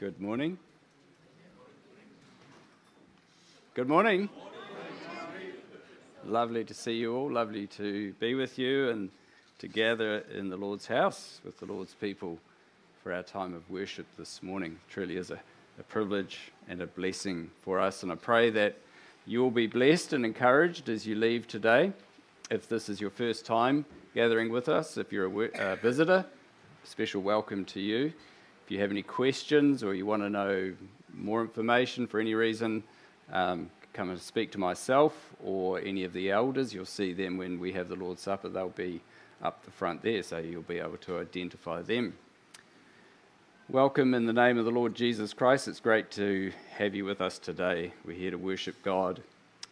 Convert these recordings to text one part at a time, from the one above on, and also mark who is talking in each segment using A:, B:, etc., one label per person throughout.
A: Good morning. Good morning. Lovely to see you all. Lovely to be with you and to gather in the Lord's house with the Lord's people for our time of worship this morning. Truly is a, a privilege and a blessing for us. And I pray that you will be blessed and encouraged as you leave today. If this is your first time gathering with us, if you're a, a visitor, special welcome to you. If you have any questions or you want to know more information for any reason, um, come and speak to myself or any of the elders. You'll see them when we have the Lord's Supper. They'll be up the front there, so you'll be able to identify them. Welcome in the name of the Lord Jesus Christ. It's great to have you with us today. We're here to worship God.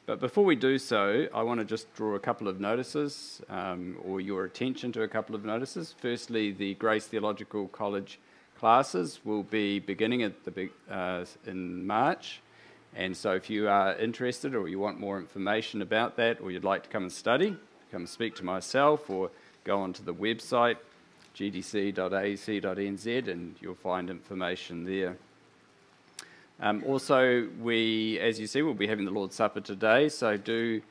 A: But before we do so, I want to just draw a couple of notices um, or your attention to a couple of notices. Firstly, the Grace Theological College classes will be beginning at the, uh, in March. And so, if you are interested or you want more information about that, or you'd like to come and study, come and speak to myself, or go onto the website gtc.ac.nz and you'll find information there. Um, also, we, as you see, we'll be having the Lord's Supper today, so do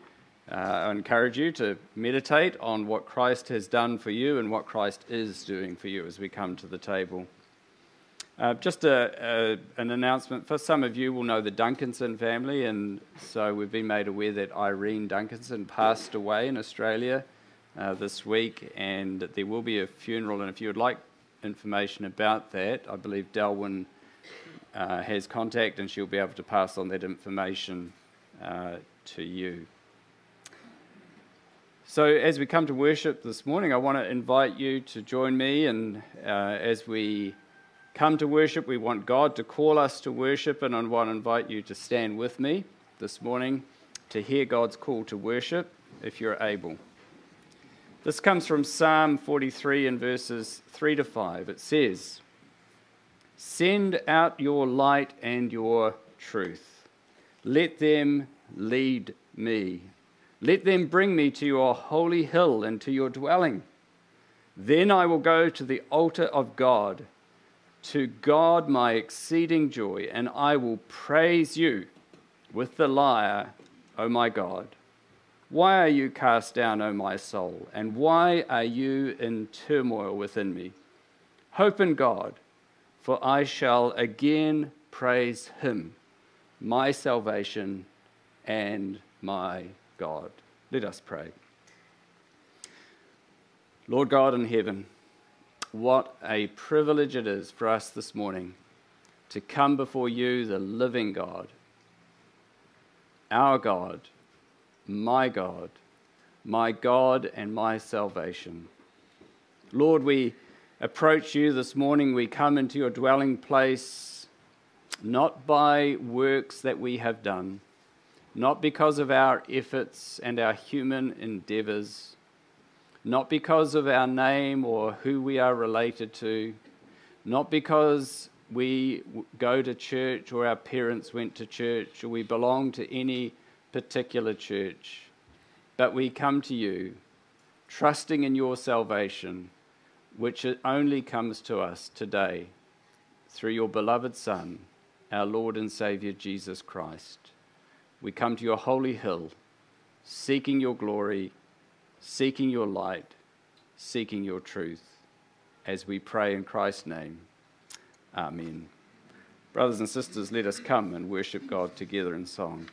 A: uh, encourage you to meditate on what Christ has done for you and what Christ is doing for you as we come to the table. Uh, just a, a, an announcement for some of you will know the Duncanson family, and so we've been made aware that Irene Duncanson passed away in Australia uh, this week, and there will be a funeral. And if you would like information about that, I believe Delwyn uh, has contact, and she'll be able to pass on that information uh, to you. So, as we come to worship this morning, I want to invite you to join me, and uh, as we come to worship. We want God to call us to worship, and I want to invite you to stand with me this morning to hear God's call to worship if you're able. This comes from Psalm 43 in verses 3 to 5. It says, Send out your light and your truth. Let them lead me. Let them bring me to your holy hill and to your dwelling. Then I will go to the altar of God to God my exceeding joy, and I will praise you with the lyre, O my God. Why are you cast down, O my soul? And why are you in turmoil within me? Hope in God, for I shall again praise him, my salvation and my God. Let us pray. Lord God in heaven, what a privilege it is for us this morning to come before you, the living God, our God, my God, my God and my salvation. Lord, we approach you this morning. We come into your dwelling place not by works that we have done, not because of our efforts and our human endeavors not because of our name or who we are related to, not because we go to church or our parents went to church or we belong to any particular church, but we come to you trusting in your salvation, which only comes to us today through your beloved Son, our Lord and Saviour Jesus Christ. We come to your holy hill, seeking your glory seeking your light, seeking your truth, as we pray in Christ's name. Amen. Brothers and sisters, let us come and worship God together in song.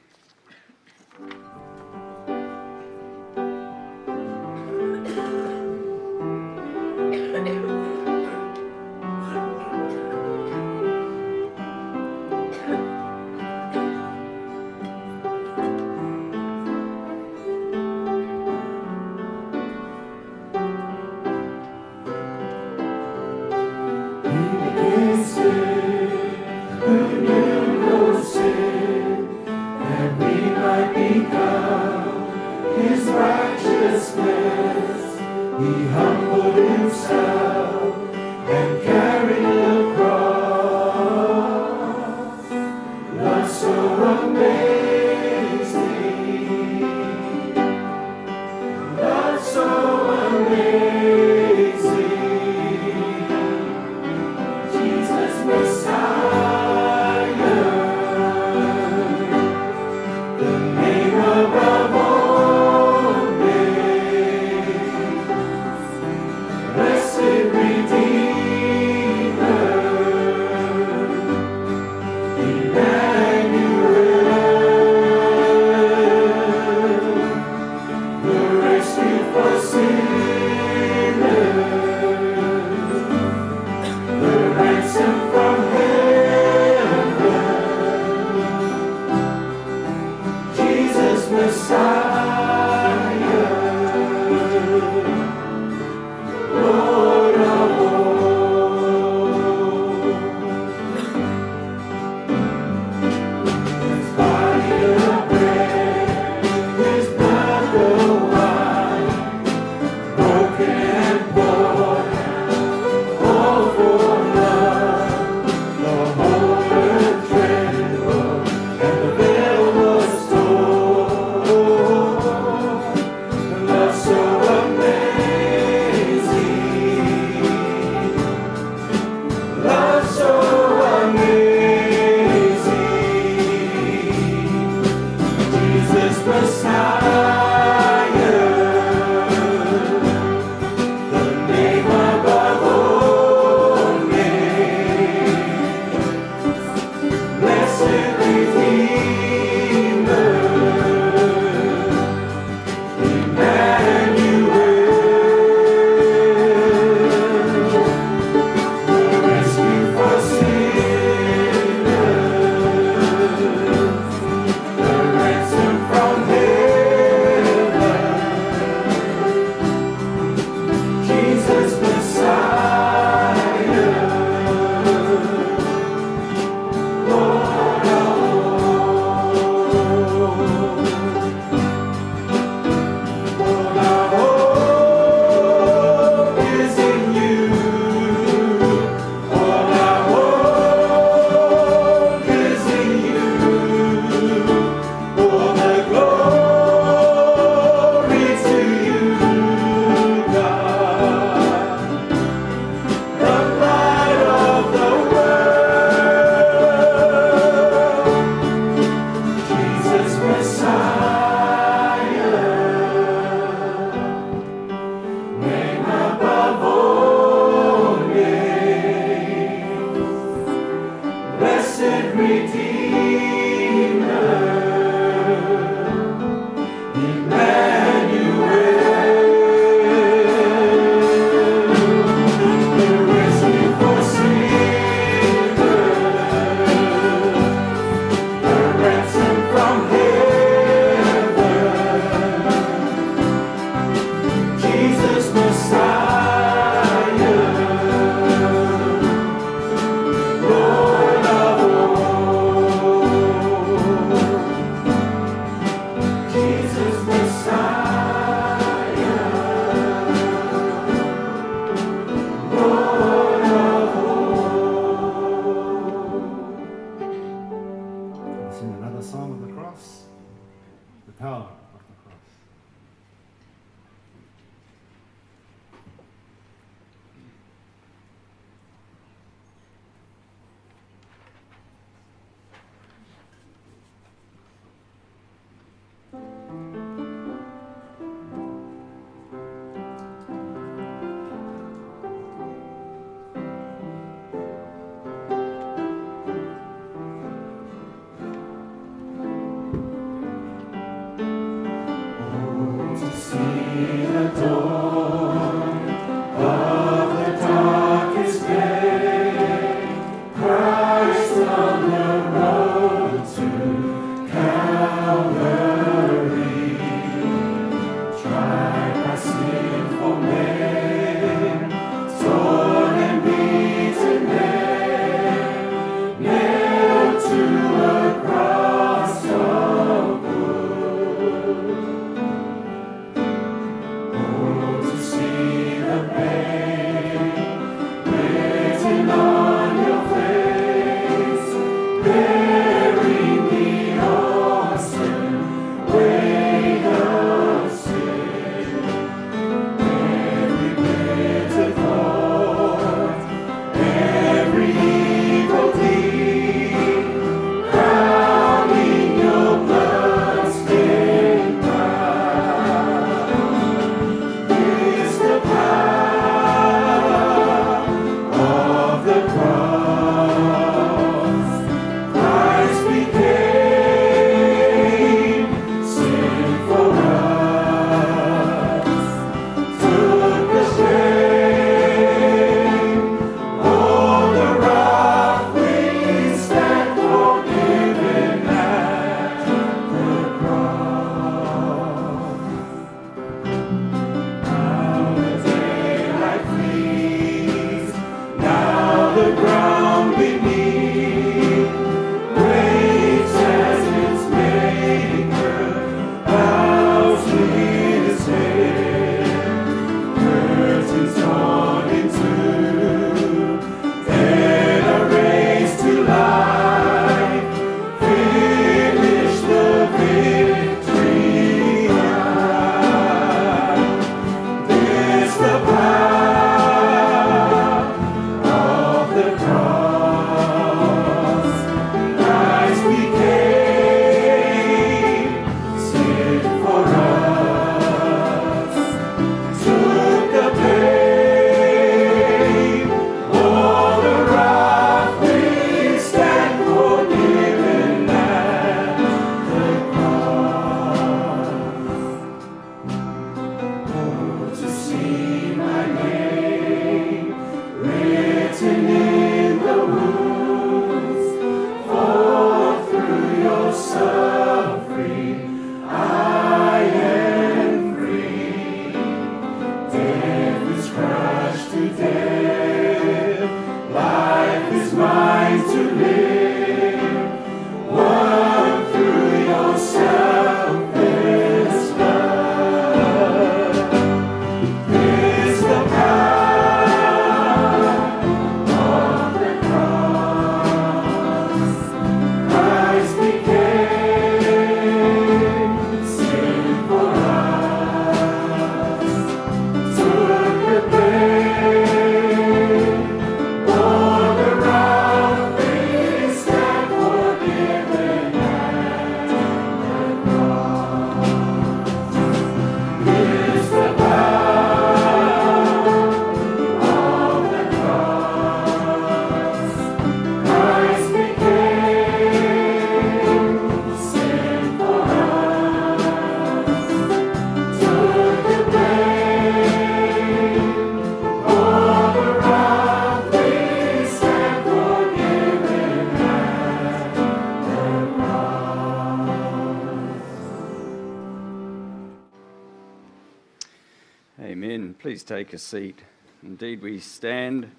A: A seat. Indeed, we stand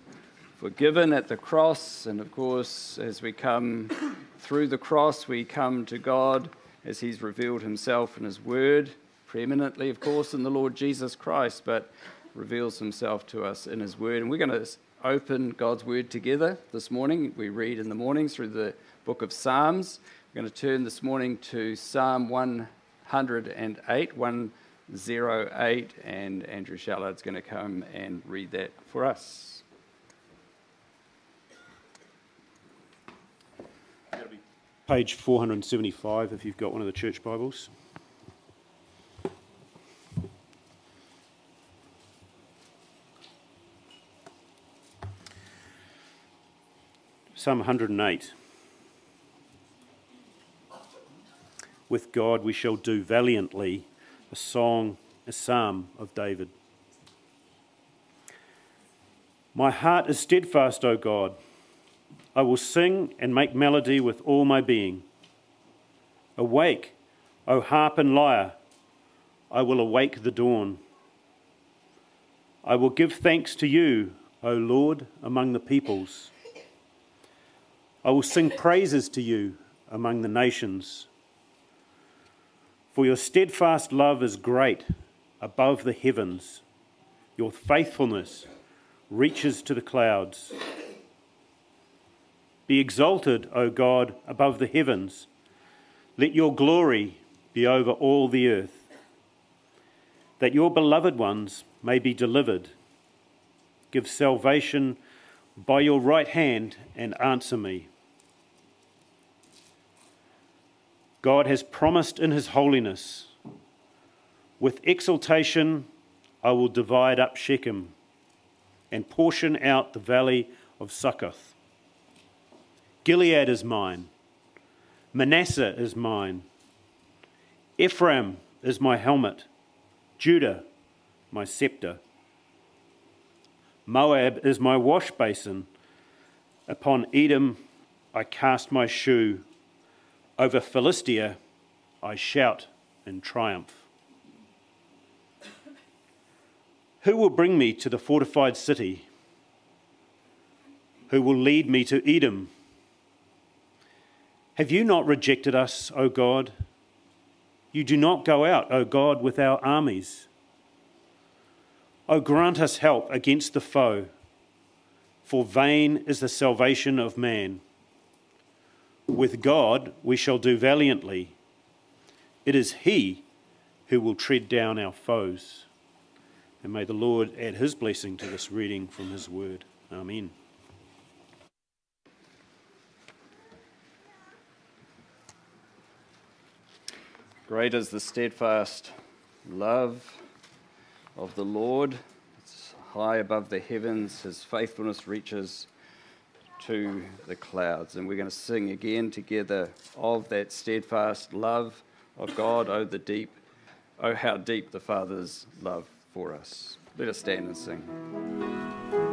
A: forgiven at the cross, and of course, as we come through the cross, we come to God as He's revealed Himself in His Word, preeminently, of course, in the Lord Jesus Christ, but reveals Himself to us in His Word. And we're going to open God's Word together this morning. We read in the morning through the book of Psalms. We're going to turn this morning to Psalm 108, 1 08, and Andrew Shallard's going to come and read that for us.
B: Page 475 if you've got one of the church Bibles. Psalm 108. With God we shall do valiantly a song, a psalm of David. My heart is steadfast, O God. I will sing and make melody with all my being. Awake, O harp and lyre. I will awake the dawn. I will give thanks to you, O Lord, among the peoples. I will sing praises to you among the nations. For your steadfast love is great above the heavens, your faithfulness reaches to the clouds. Be exalted, O God, above the heavens. Let your glory be over all the earth, that your beloved ones may be delivered. Give salvation by your right hand and answer me. God has promised in his holiness. With exultation, I will divide up Shechem and portion out the valley of Succoth. Gilead is mine, Manasseh is mine, Ephraim is my helmet, Judah my scepter. Moab is my wash basin. Upon Edom I cast my shoe. Over Philistia, I shout in triumph. Who will bring me to the fortified city? Who will lead me to Edom? Have you not rejected us, O God? You do not go out, O God, with our armies. O grant us help against the foe, for vain is the salvation of man. With God we shall do valiantly. It is He who will tread down our foes. And may the Lord add His blessing to this reading from His word. Amen.
A: Great is the steadfast love of the Lord. It's high above the heavens. His faithfulness reaches to the clouds. And we're going to sing again together of that steadfast love of God. Oh, the deep, oh, how deep the Father's love for us. Let us stand and sing.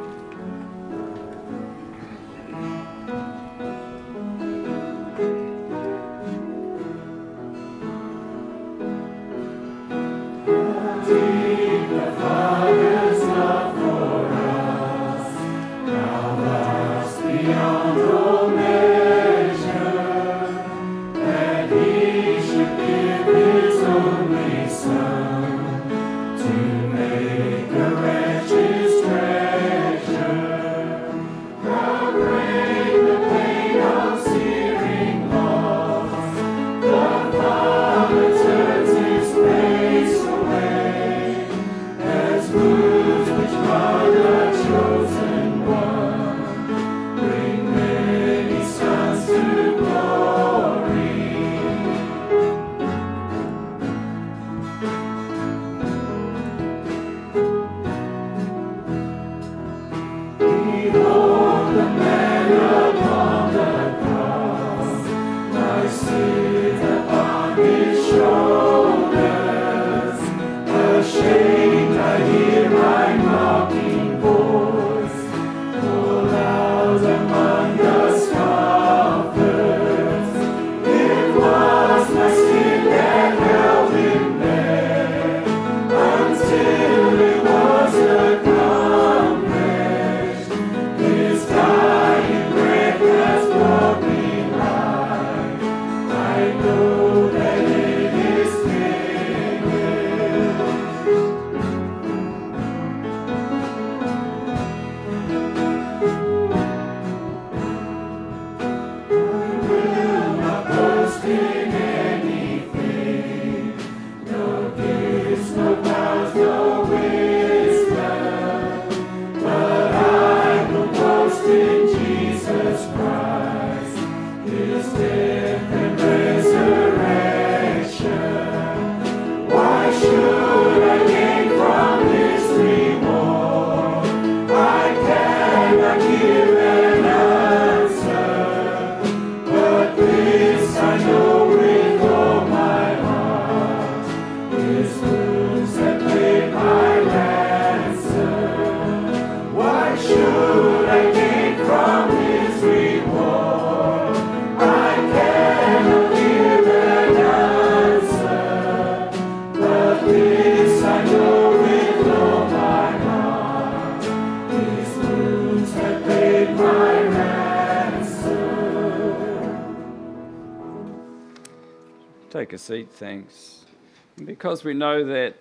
A: Because we know that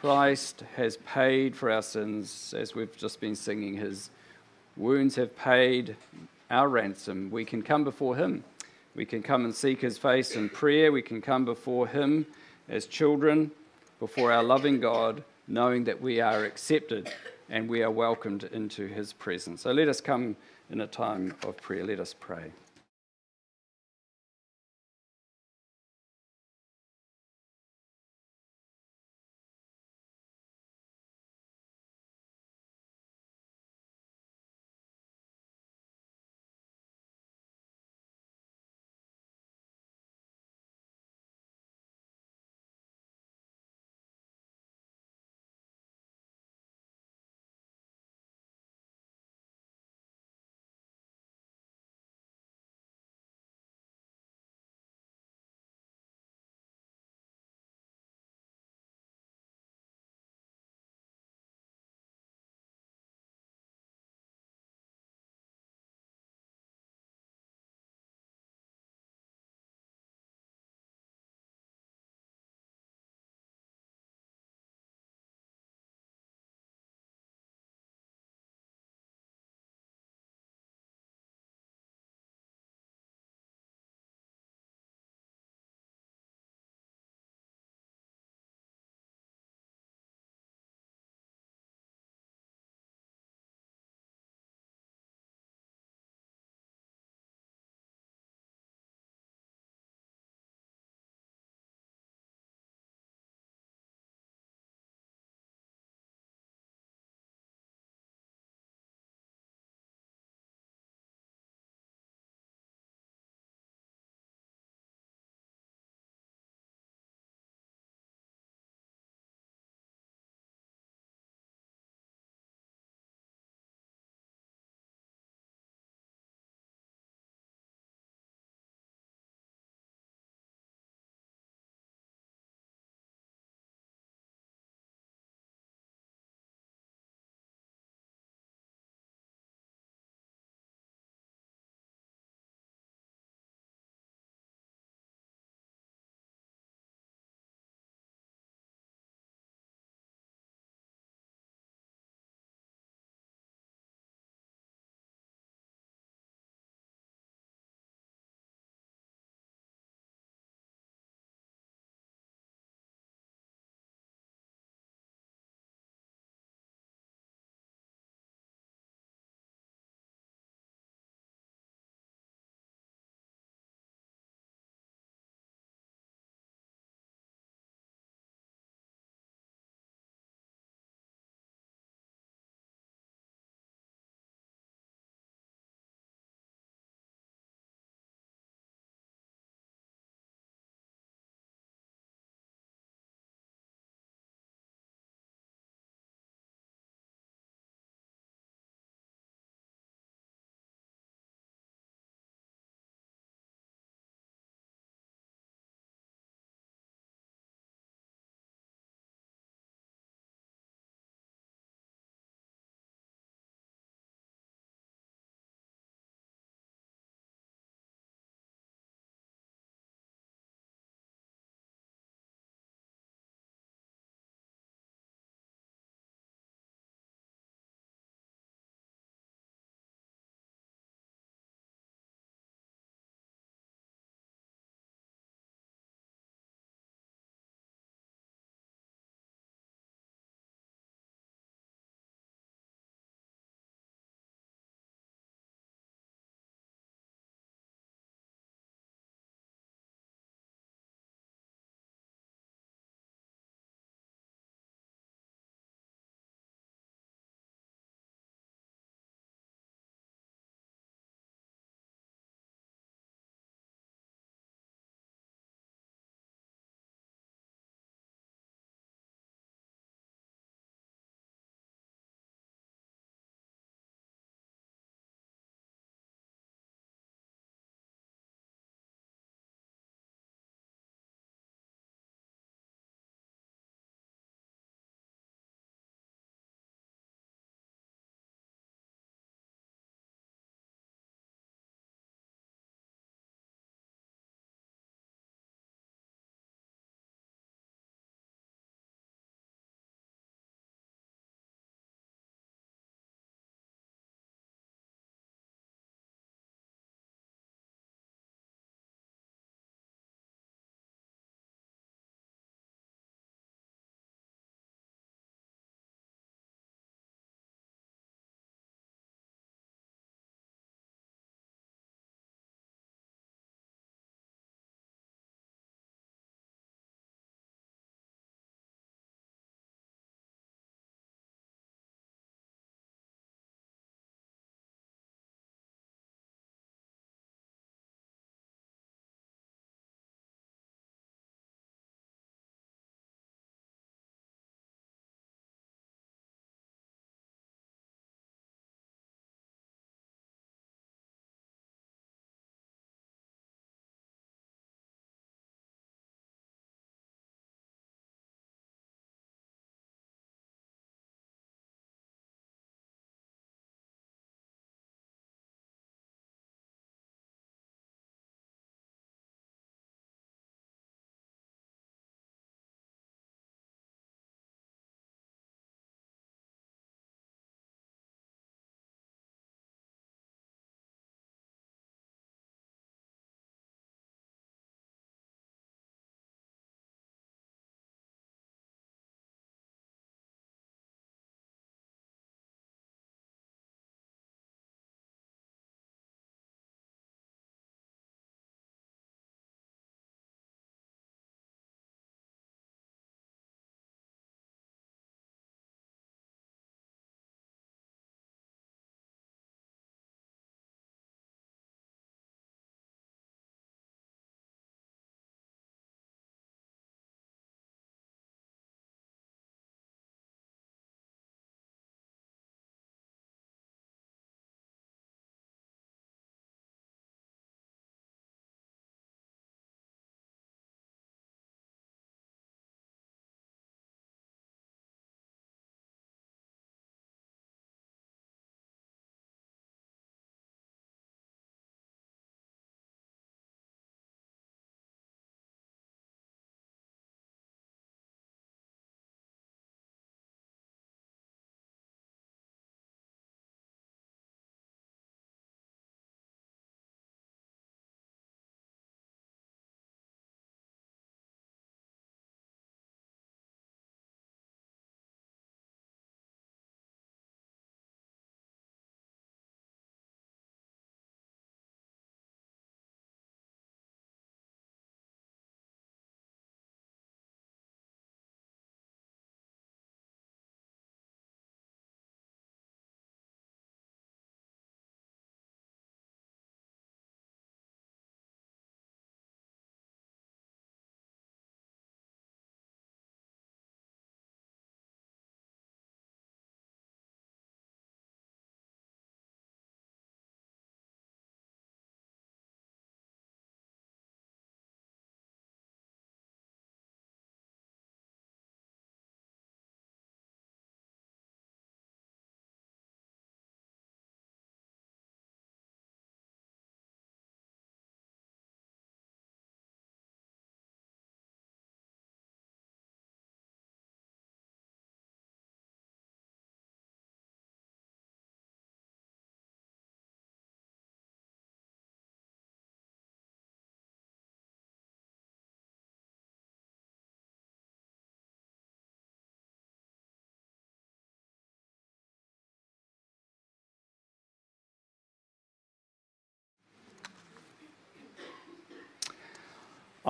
A: Christ has paid for our sins, as we've just been singing, his wounds have paid our ransom. We can come before him. We can come and seek his face in prayer. We can come before him as children, before our loving God, knowing that we are accepted and we are welcomed into his presence. So let us come in a time of prayer. Let us pray.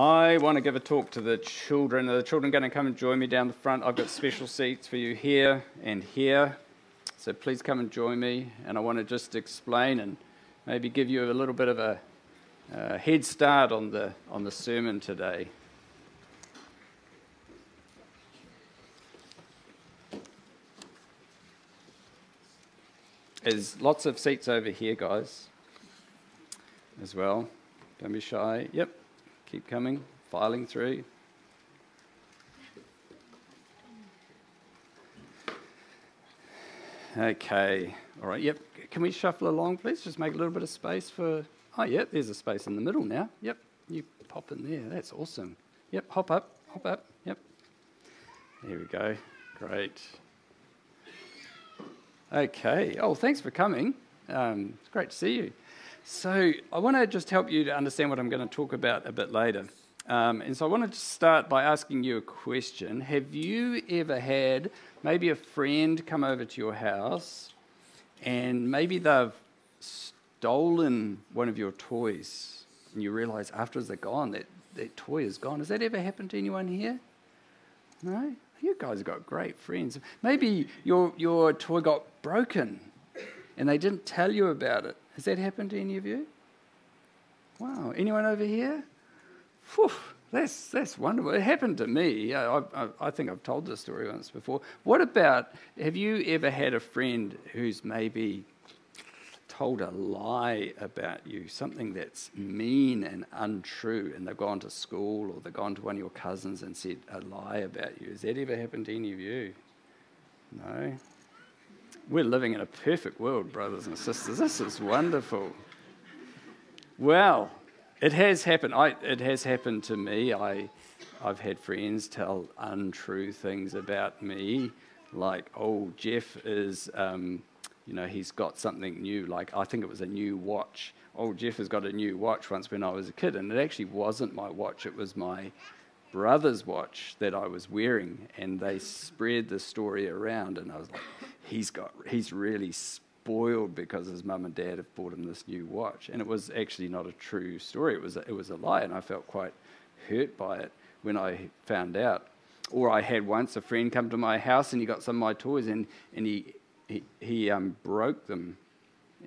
A: I want to give a talk to the children. Are the children going to come and join me down the front? I've got special seats for you here and here. So please come and join me. And I want to just explain and maybe give you a little bit of a, a head start on the, on the sermon today. There's lots of seats over here, guys, as well. Don't be shy. Yep, Keep coming, filing through. Okay, all right, yep. Can we shuffle along, please? Just make a little bit of space for. Oh, yep, there's a space in the middle now. Yep, you pop in there. That's awesome. Yep, hop up, hop up. Yep. There we go. Great. Okay. Oh, thanks for coming. Um, it's great to see you. So, I want to just help you to understand what I'm going to talk about a bit later. Um, and so, I want to start by asking you a question. Have you ever had maybe a friend come over to your house and maybe they've stolen one of your toys and you realize afterwards they're gone, that, that toy is gone? Has that ever happened to anyone here? No? You guys have got great friends. Maybe your, your toy got broken and they didn't tell you about it. Has that happened to any of you? Wow. Anyone over here? Whew, that's, that's wonderful. It happened to me. I, I, I, think I've told this story once before. What about have you ever had a friend who's maybe told a lie about you, something that's mean and untrue, and they've gone to school or they've gone to one of your cousins and said a lie about you? Has that ever happened to any of you? No? We're living in a perfect world, brothers and sisters. This is wonderful. Well, it has happened. I, it has happened to me. I, I've had friends tell untrue things about me, like, oh, Jeff is, um, you know, he's got something new. Like, I think it was a new watch. Oh, Jeff has got a new watch once when I was a kid. And it actually wasn't my watch, it was my brother's watch that I was wearing. And they spread the story around. And I was like, he's got he's really spoiled because his mum and dad have bought him this new watch, and it was actually not a true story. It was a, it was a lie, and I felt quite hurt by it when I found out. Or I had once a friend come to my house and he got some of my toys and, and he, he, he um, broke them.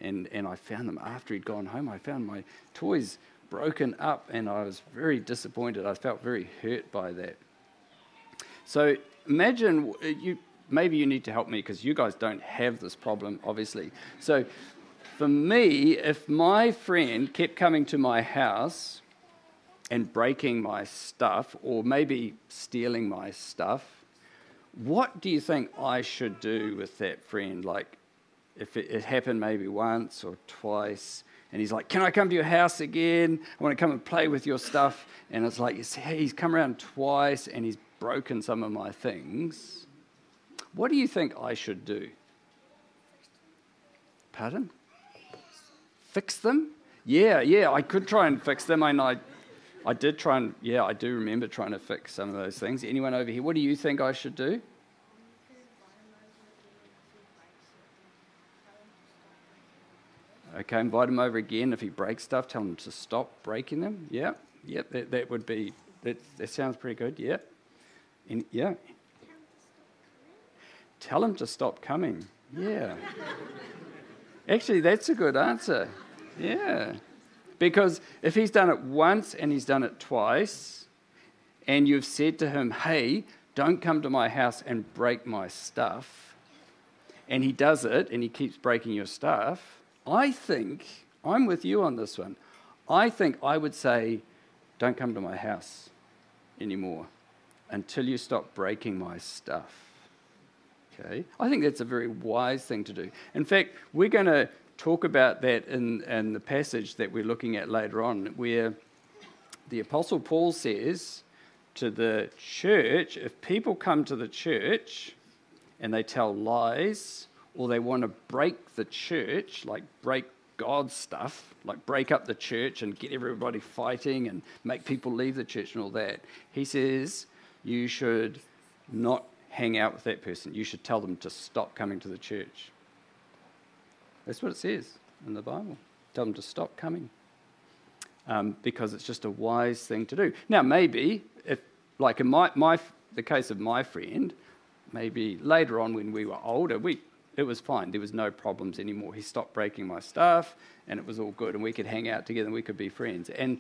A: And, and I found them after he'd gone home. I found my toys broken up and I was very disappointed. I felt very hurt by that. So imagine you maybe you need to help me because you guys don't have this problem, obviously. So, for me, if my friend kept coming to my house and breaking my stuff, or maybe stealing my stuff, what do you think I should do with that friend? Like, if it, it happened maybe once or twice, and he's like, Can I come to your house again? I want to come and play with your stuff. And it's like, hey, he's come around twice and he's broken some of my things what do you think I should do? Pardon? Fix them? Yeah, yeah, I could try and fix them. And I, I did try and, yeah, I do remember trying to fix some of those things. Anyone over here, what do you think I should do? Okay, invite him over again. If he breaks stuff, tell him to stop breaking them. Yeah, yeah, that, that would be, that, that sounds pretty good. Yeah. And, yeah. Tell him to stop coming. Yeah. Actually, that's a good answer. Yeah. Because if he's done it once and he's done it twice, and you've said to him, hey, don't come to my house and break my stuff, and he does it and he keeps breaking your stuff, I think, I'm with you on this one. I think I would say, don't come to my house anymore until you stop breaking my stuff. Okay, I think that's a very wise thing to do. In fact, we're going to talk about that in, in the passage that we're looking at later on, where the Apostle Paul says to the church if people come to the church and they tell lies or they want to break the church, like break God's stuff, like break up the church and get everybody fighting and make people leave the church and all that, he says you should not hang out with that person. You should tell them to stop coming to the church. That's what it says in the Bible. Tell them to stop coming. um, because it's just a wise thing to do. Now, maybe, if, like in my, my, the case of my friend, maybe later on when we were older, we, it was fine. There was no problems anymore. He stopped breaking my stuff, and it was all good, and we could hang out together and we could be friends. And,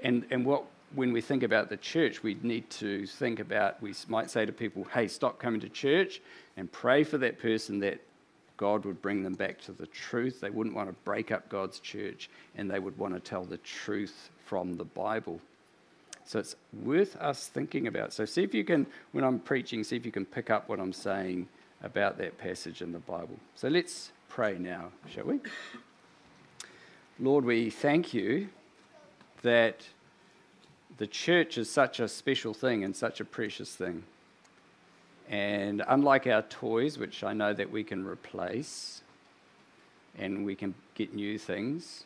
A: and, and what, when we think about the church, we need to think about, we might say to people, hey, stop coming to church and pray for that person that God would bring them back to the truth. They wouldn't want to break up God's church and they would want to tell the truth from the Bible. So it's worth us thinking about. So see if you can, when I'm preaching, see if you can pick up what I'm saying about that passage in the Bible. So let's pray now, shall we? Lord, we thank you that the church is such a special thing and such a precious thing. And unlike our toys, which I know that we can replace and we can get new things,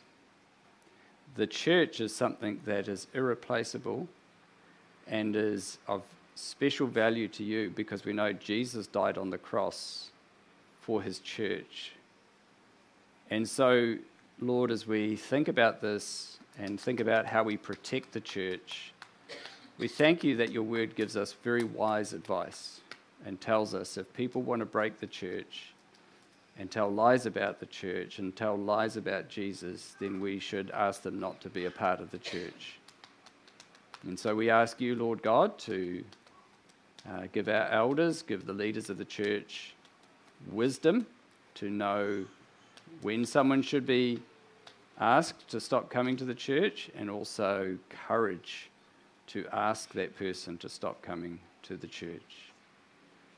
A: the church is something that is irreplaceable and is of special value to you because we know Jesus died on the cross for his church. And so, Lord, as we think about this and think about how we protect the church, we thank you that your word gives us very wise advice and tells us if people want to break the church and tell lies about the church and tell lies about Jesus, then we should ask them not to be a part of the church. And so we ask you, Lord God, to uh, give our elders, give the leaders of the church wisdom to know when someone should be asked to stop coming to the church and also courage to ask that person to stop coming to the church.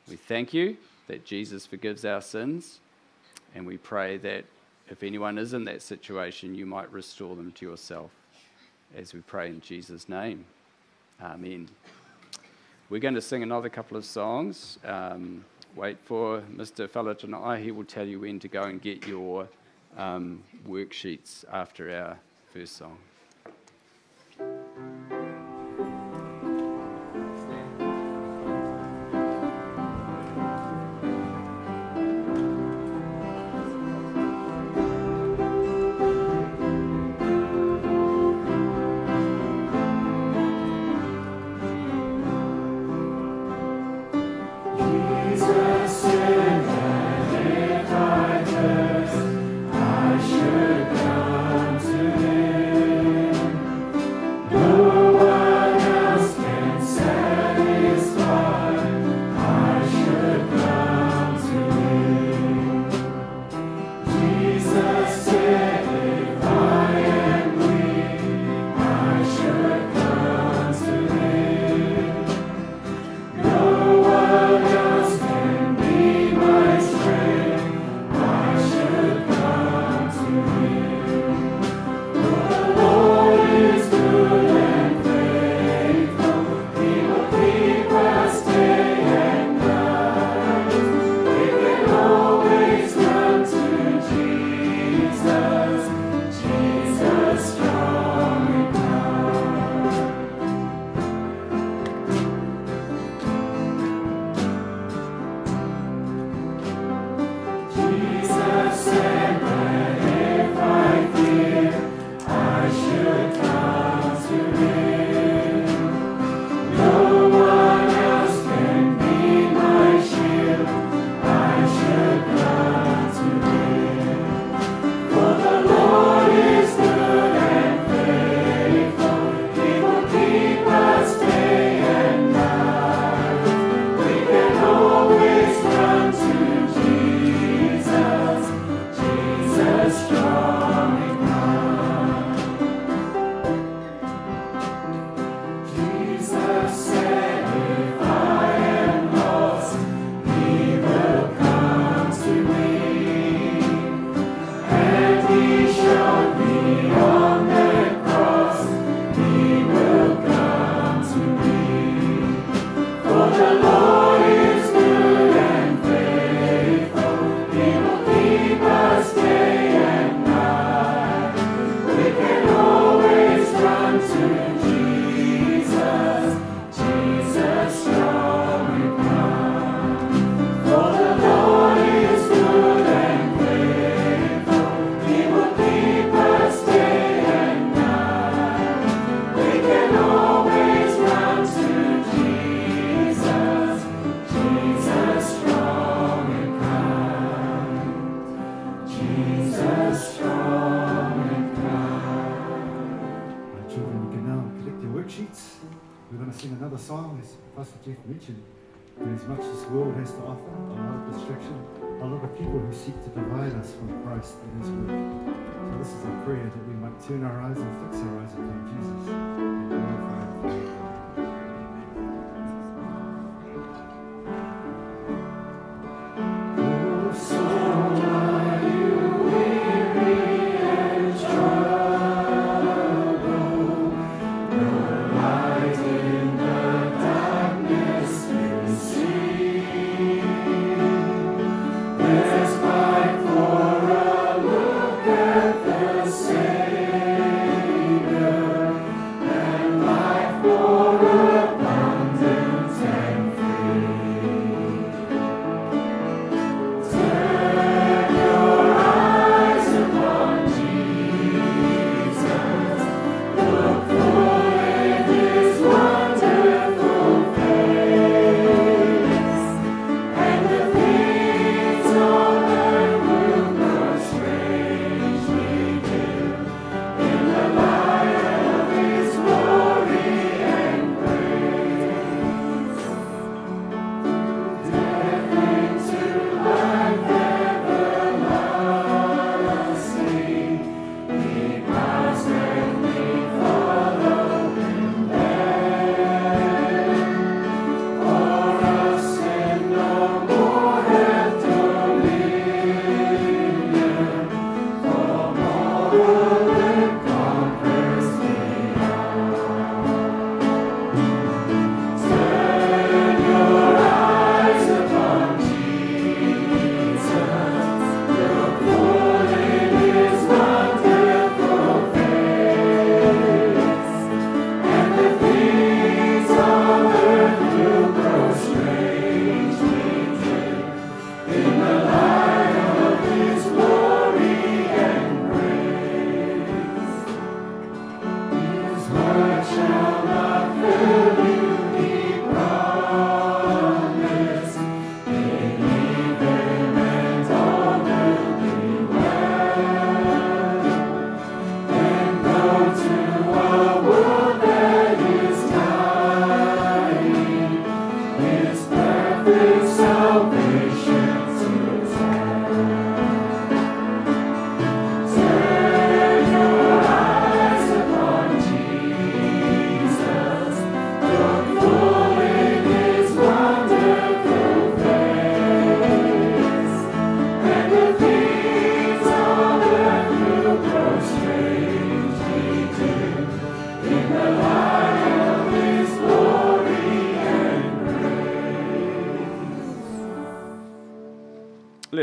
A: We thank you that Jesus forgives our sins, and we pray that if anyone is in that situation, you might restore them to yourself. As we pray in Jesus' name. Amen. We're going to sing another couple of songs. Um, wait for Mr. Falatanai. He will tell you when to go and get your um, worksheets after our first song.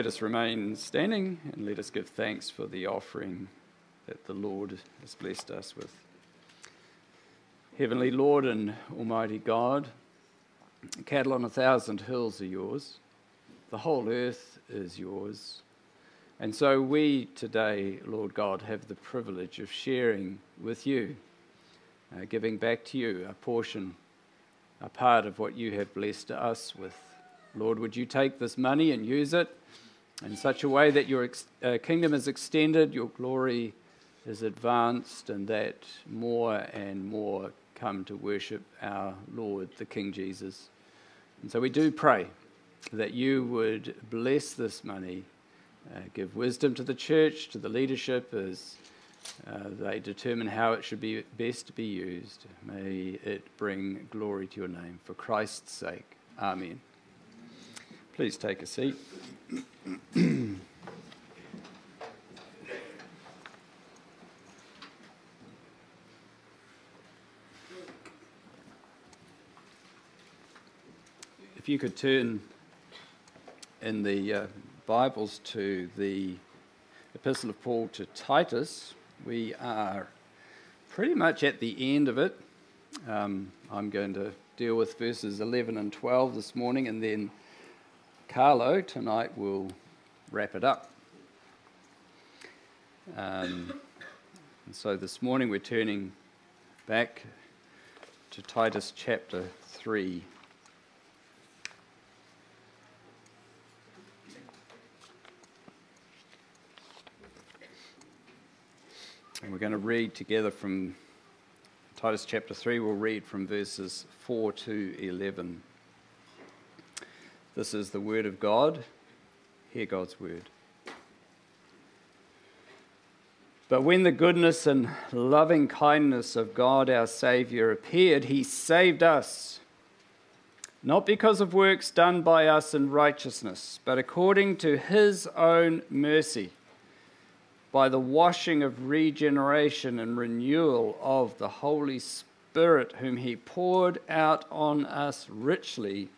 A: Us remain standing and let us give thanks for the offering that the Lord has blessed us with. Heavenly Lord and Almighty God, cattle on a thousand hills are yours, the whole earth is yours. And so we today, Lord God, have the privilege of sharing with you, uh, giving back to you a portion, a part of what you have blessed us with. Lord, would you take this money and use it in such a way that your ex- uh, kingdom is extended, your glory is advanced, and that more and more come to worship our Lord, the King Jesus. And so we do pray that you would bless this money, uh, give wisdom to the church, to the leadership as uh, they determine how it should be best be used. May it bring glory to your name. For Christ's sake. Amen. Please take a seat. if you could turn in the uh, Bibles to the Epistle of Paul to Titus, we are pretty much at the end of it. Um, I'm going to deal with verses 11 and 12 this morning, and then Carlo tonight will wrap it up. Um, and so this morning we're turning back to Titus chapter 3. And we're going to read together from Titus chapter 3. We'll read from verses 4 to 11. This is the word of God. Hear God's word. But when the goodness and loving kindness of God our Saviour appeared, he saved us, not because of works done by us in righteousness, but according to his own mercy by the washing of regeneration and renewal of the Holy Spirit, whom He poured out on us richly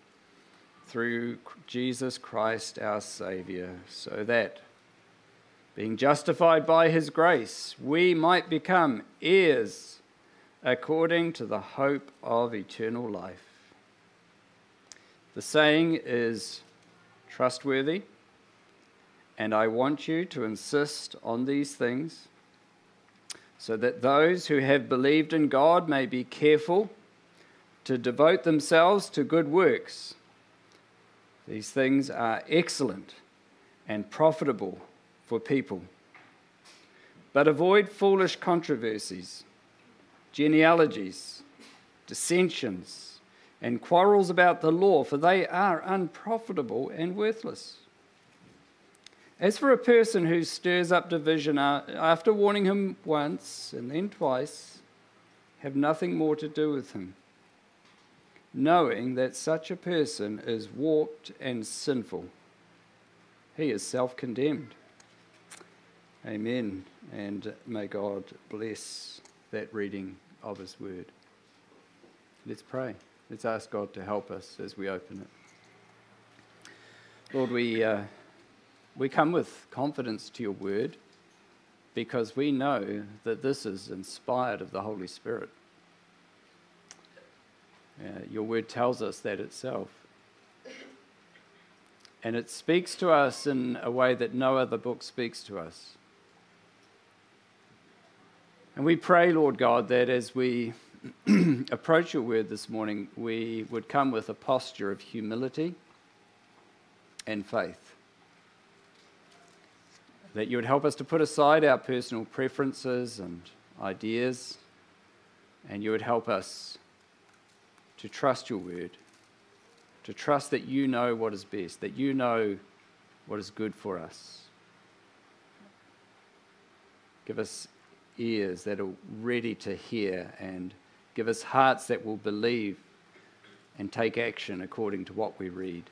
A: through Jesus Christ our Saviour, so that, being justified by His grace, we might become heirs according to the hope of eternal life. The saying is trustworthy and I want you to insist on these things so that those who have believed in God may be careful to devote themselves to good works. These things are excellent and profitable for people. But avoid foolish controversies, genealogies, dissensions, and quarrels about the law, for they are unprofitable and worthless. As for a person who stirs up division after warning him once and then twice, have nothing more to do with him, knowing that such a person is warped and sinful. He is self condemned. Amen. And may God bless that reading of His word. Let's pray. Let's ask God to help us as we open it. Lord, we. Uh, we come with confidence to your word because we know that this is inspired of the Holy Spirit. Uh, your word tells us that itself. And it speaks to us in a way that no other book speaks to us. And we pray, Lord God, that as we approach your word this morning, we would come with a posture of humility and faith that you would help us to put aside our personal preferences and ideas, and you would help us to trust your word, to trust that you know what is best, that you know what is good for us. Give us ears that are ready to hear, and give us hearts that will believe and take action according to what we read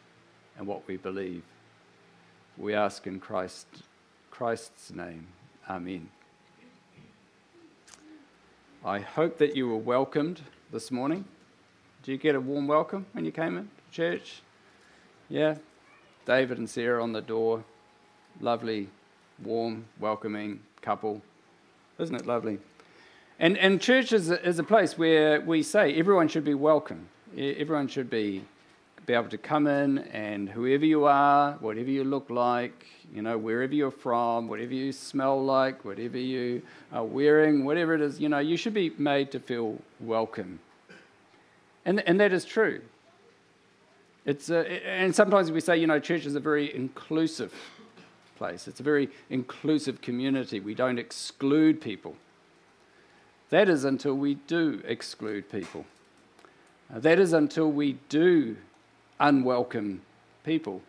A: and what we believe. We ask in Christ Christ's name. Amen. I hope that you were welcomed this morning. Did you get a warm welcome when you came into church? Yeah? David and Sarah on the door. Lovely, warm, welcoming couple. Isn't it lovely? And, and church is a, is a place where we say everyone should be welcome. Everyone should be be able to come in and whoever you are, whatever you look like, you know, wherever you're from, whatever you smell like, whatever you are wearing, whatever it is, you know, you should be made to feel welcome. And, and that is true. It's a, and sometimes we say, you know, church is a very inclusive place. It's a very inclusive community. We don't exclude people. That is until we do exclude people. Uh, that is until we do unwelcome people,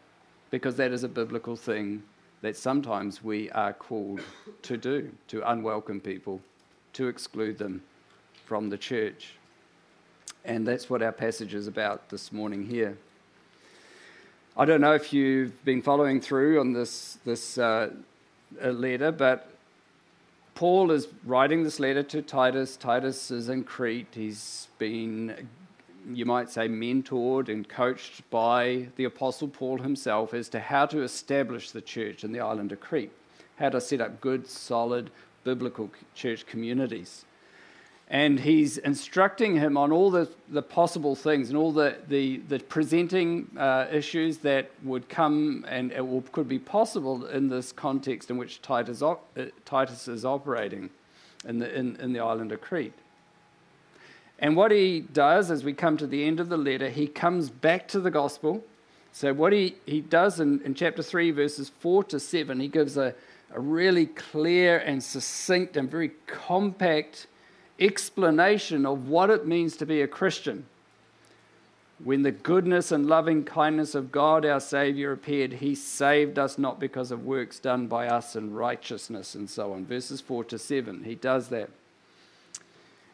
A: because that is a biblical thing that sometimes we are called to do, to unwelcome people, to exclude them from the church. And that's what our passage is about this morning here. I don't know if you've been following through on this, this uh, letter, but Paul is writing this letter to Titus. Titus is in Crete. He's been you might say, mentored and coached by the Apostle Paul himself as to how to establish the church in the island of Crete, how to set up good, solid, biblical church communities. And he's instructing him on all the, the possible things and all the, the, the presenting uh, issues that would come and will, could be possible in this context in which Titus, uh, Titus is operating in the, in, in the island of Crete. And what he does as we come to the end of the letter, he comes back to the gospel. So, what he, he does in, in chapter 3, verses 4 to 7, he gives a, a really clear and succinct and very compact explanation of what it means to be a Christian. When the goodness and loving kindness of God our Saviour appeared, He saved us not because of works done by us in righteousness and so on. Verses 4 to 7, He does that.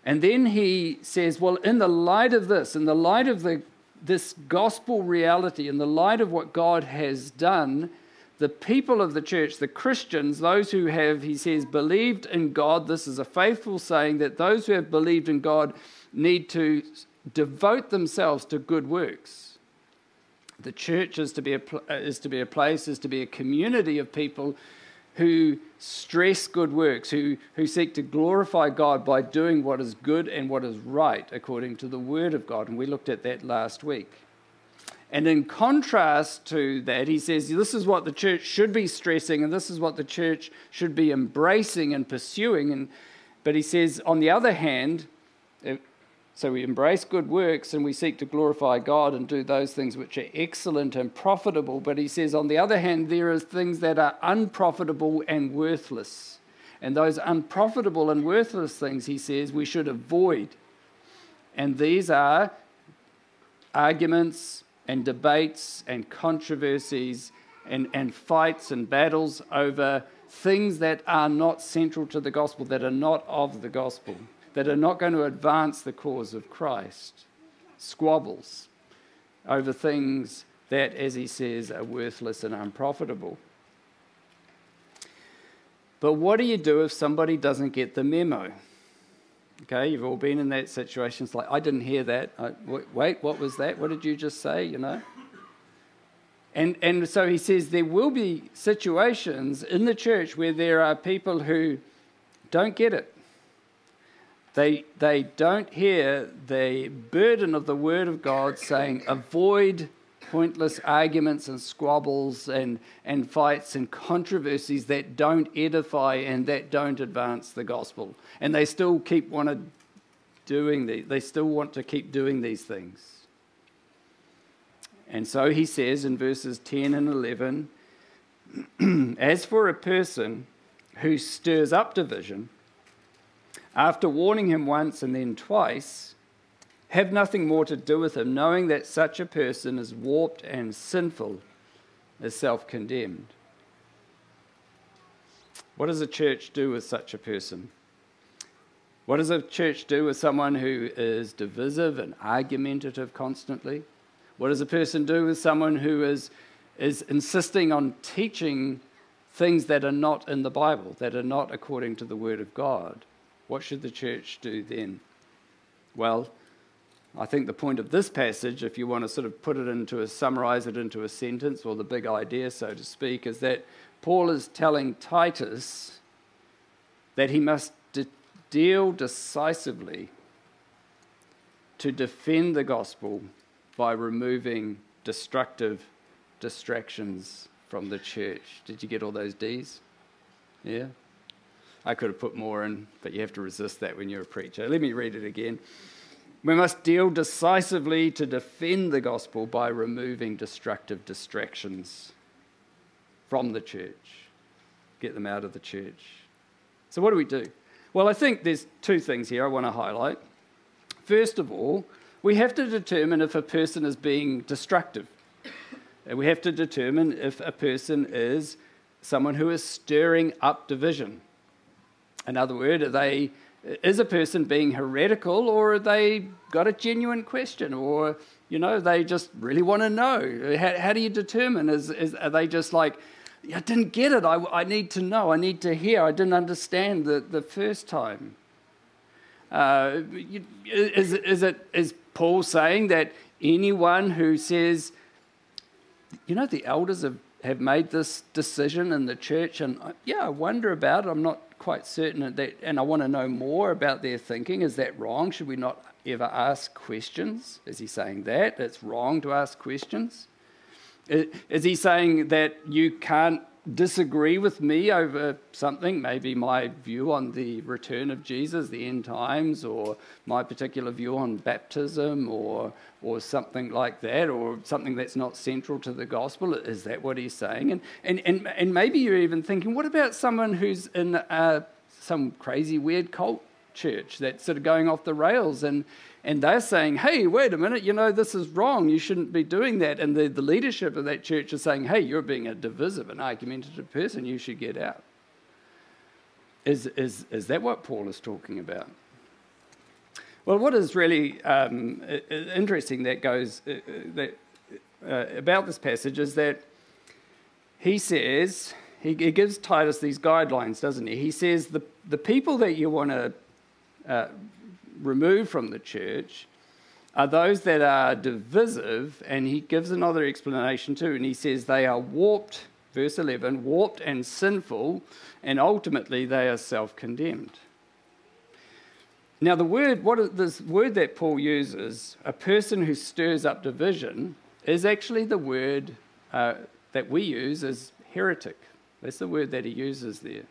A: And then He says, Well, in the light of this, in the light of the, this gospel reality, in the light of what God has done, the people of the church, the Christians, those who have, he says, believed in God, this is a faithful saying that those who have believed in God need to devote themselves to good works. The church is to be a, uh, is to be a place, is to be a community of people who stress good works, who, who seek to glorify God by doing what is good and what is right according to the Word of God. And we looked at that last week. And in contrast to that, he says this is what the church should be stressing and this is what the church should be embracing and pursuing. And, but he says, on the other hand, uh, so we embrace good works and we seek to glorify God and do those things which are excellent and profitable. But he says, on the other hand, there are things that are unprofitable and worthless. And those unprofitable and worthless things, he says, we should avoid. And these are arguments and debates and controversies and, and fights and battles over things that are not central to the gospel, that are not of the gospel that are not going to advance the cause of Christ. Squabbles over things that, as he says, are worthless and unprofitable. But what do you do if somebody doesn't get the memo? Okay, you've all been in that situation. It's like, I didn't hear that. I, wait, what was that? What did you just say? You know? And, and so he says there will be situations in the church where there are people who don't get it. They, they don't hear the burden of the Word of God saying, avoid pointless arguments and squabbles and, and fights and controversies that don't edify and that don't advance the gospel. And they still keep wanting doing the, they still want to keep doing these things. And so he says in verses 10 and 11, as for a person who stirs up division, after warning him once and then twice, have nothing more to do with him, knowing that such a person is warped and sinful, is self condemned. What does a church do with such a person? What does a church do with someone who is divisive and argumentative constantly? What does a person do with someone who is, is insisting on teaching things that are not in the Bible, that are not according to the Word of God? What should the church do then? Well, I think the point of this passage, if you want to sort of put it into a summarize it into a sentence or the big idea, so to speak, is that Paul is telling Titus that he must de- deal decisively to defend the gospel by removing destructive distractions from the church. Did you get all those D's? Yeah? I could have put more in, but you have to resist that when you're a preacher. Let me read it again. We must deal decisively to defend the gospel by removing destructive distractions from the church, get them out of the church. So, what do we do? Well, I think there's two things here I want to highlight. First of all, we have to determine if a person is being destructive. And we have to determine if a person is someone who is stirring up division. In other words, are they, is a person being heretical or they got a genuine question or, you know, they just really want to know? How, how do you determine? Is, is, are they just like, I didn't get it. I, I need to know. I need to hear. I didn't understand the, the first time. Uh, is, is, it, is Paul saying that anyone who says, you know, the elders have, have made this decision in the church, and uh, yeah, I wonder about it. I'm not quite certain that, and I want to know more about their thinking. Is that wrong? Should we not ever ask questions? Is he saying that? It's wrong to ask questions? Is he saying that you can't disagree with me over something, maybe my view on the return of Jesus, the end times, or my particular view on baptism, or, or something like that, or something that's not central to the gospel, is that what he's saying? And, and, and, and maybe you're even thinking, what about someone who's in uh, some crazy, weird cult church that's sort of going off the rails and and they're saying, hey, wait a minute, you know, this is wrong. You shouldn't be doing that. And the, the leadership of that church is saying, hey, you're being a divisive and argumentative person. You should get out. Is, is, is that what Paul is talking about? Well, what is really um, interesting that goes uh, uh, that, uh, about this passage is that he says, he, he, gives Titus these guidelines, doesn't he? He says, the, the people that you want to uh, removed from the church are those that are divisive, and he gives another explanation too, and he says they are warped, verse 11, warped and sinful, and ultimately they are self condemned. Now, the word, what this word that Paul uses, a person who stirs up division, is actually the word uh, that we use as heretic. That's the word that he uses there.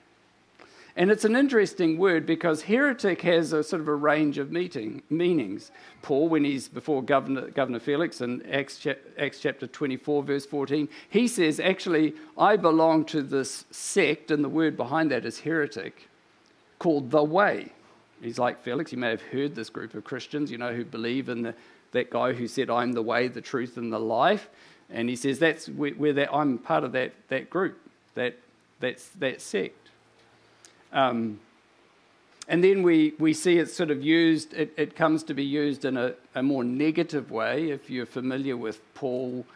A: And it's an interesting word because heretic has a sort of a range of meeting, meanings. Paul, when he's before Governor, Governor Felix in Acts, Acts chapter 24, verse 14, he says, Actually, I belong to this sect, and the word behind that is heretic, called the Way. He's like Felix, you may have heard this group of Christians, you know, who believe in the, that guy who said, I'm the way, the truth, and the life. And he says, That's where, where that, I'm part of that, that group, that, that's, that sect. Um, and then we, we see it sort of used, it, it comes to be used in a, a more negative way. If you're familiar with Paul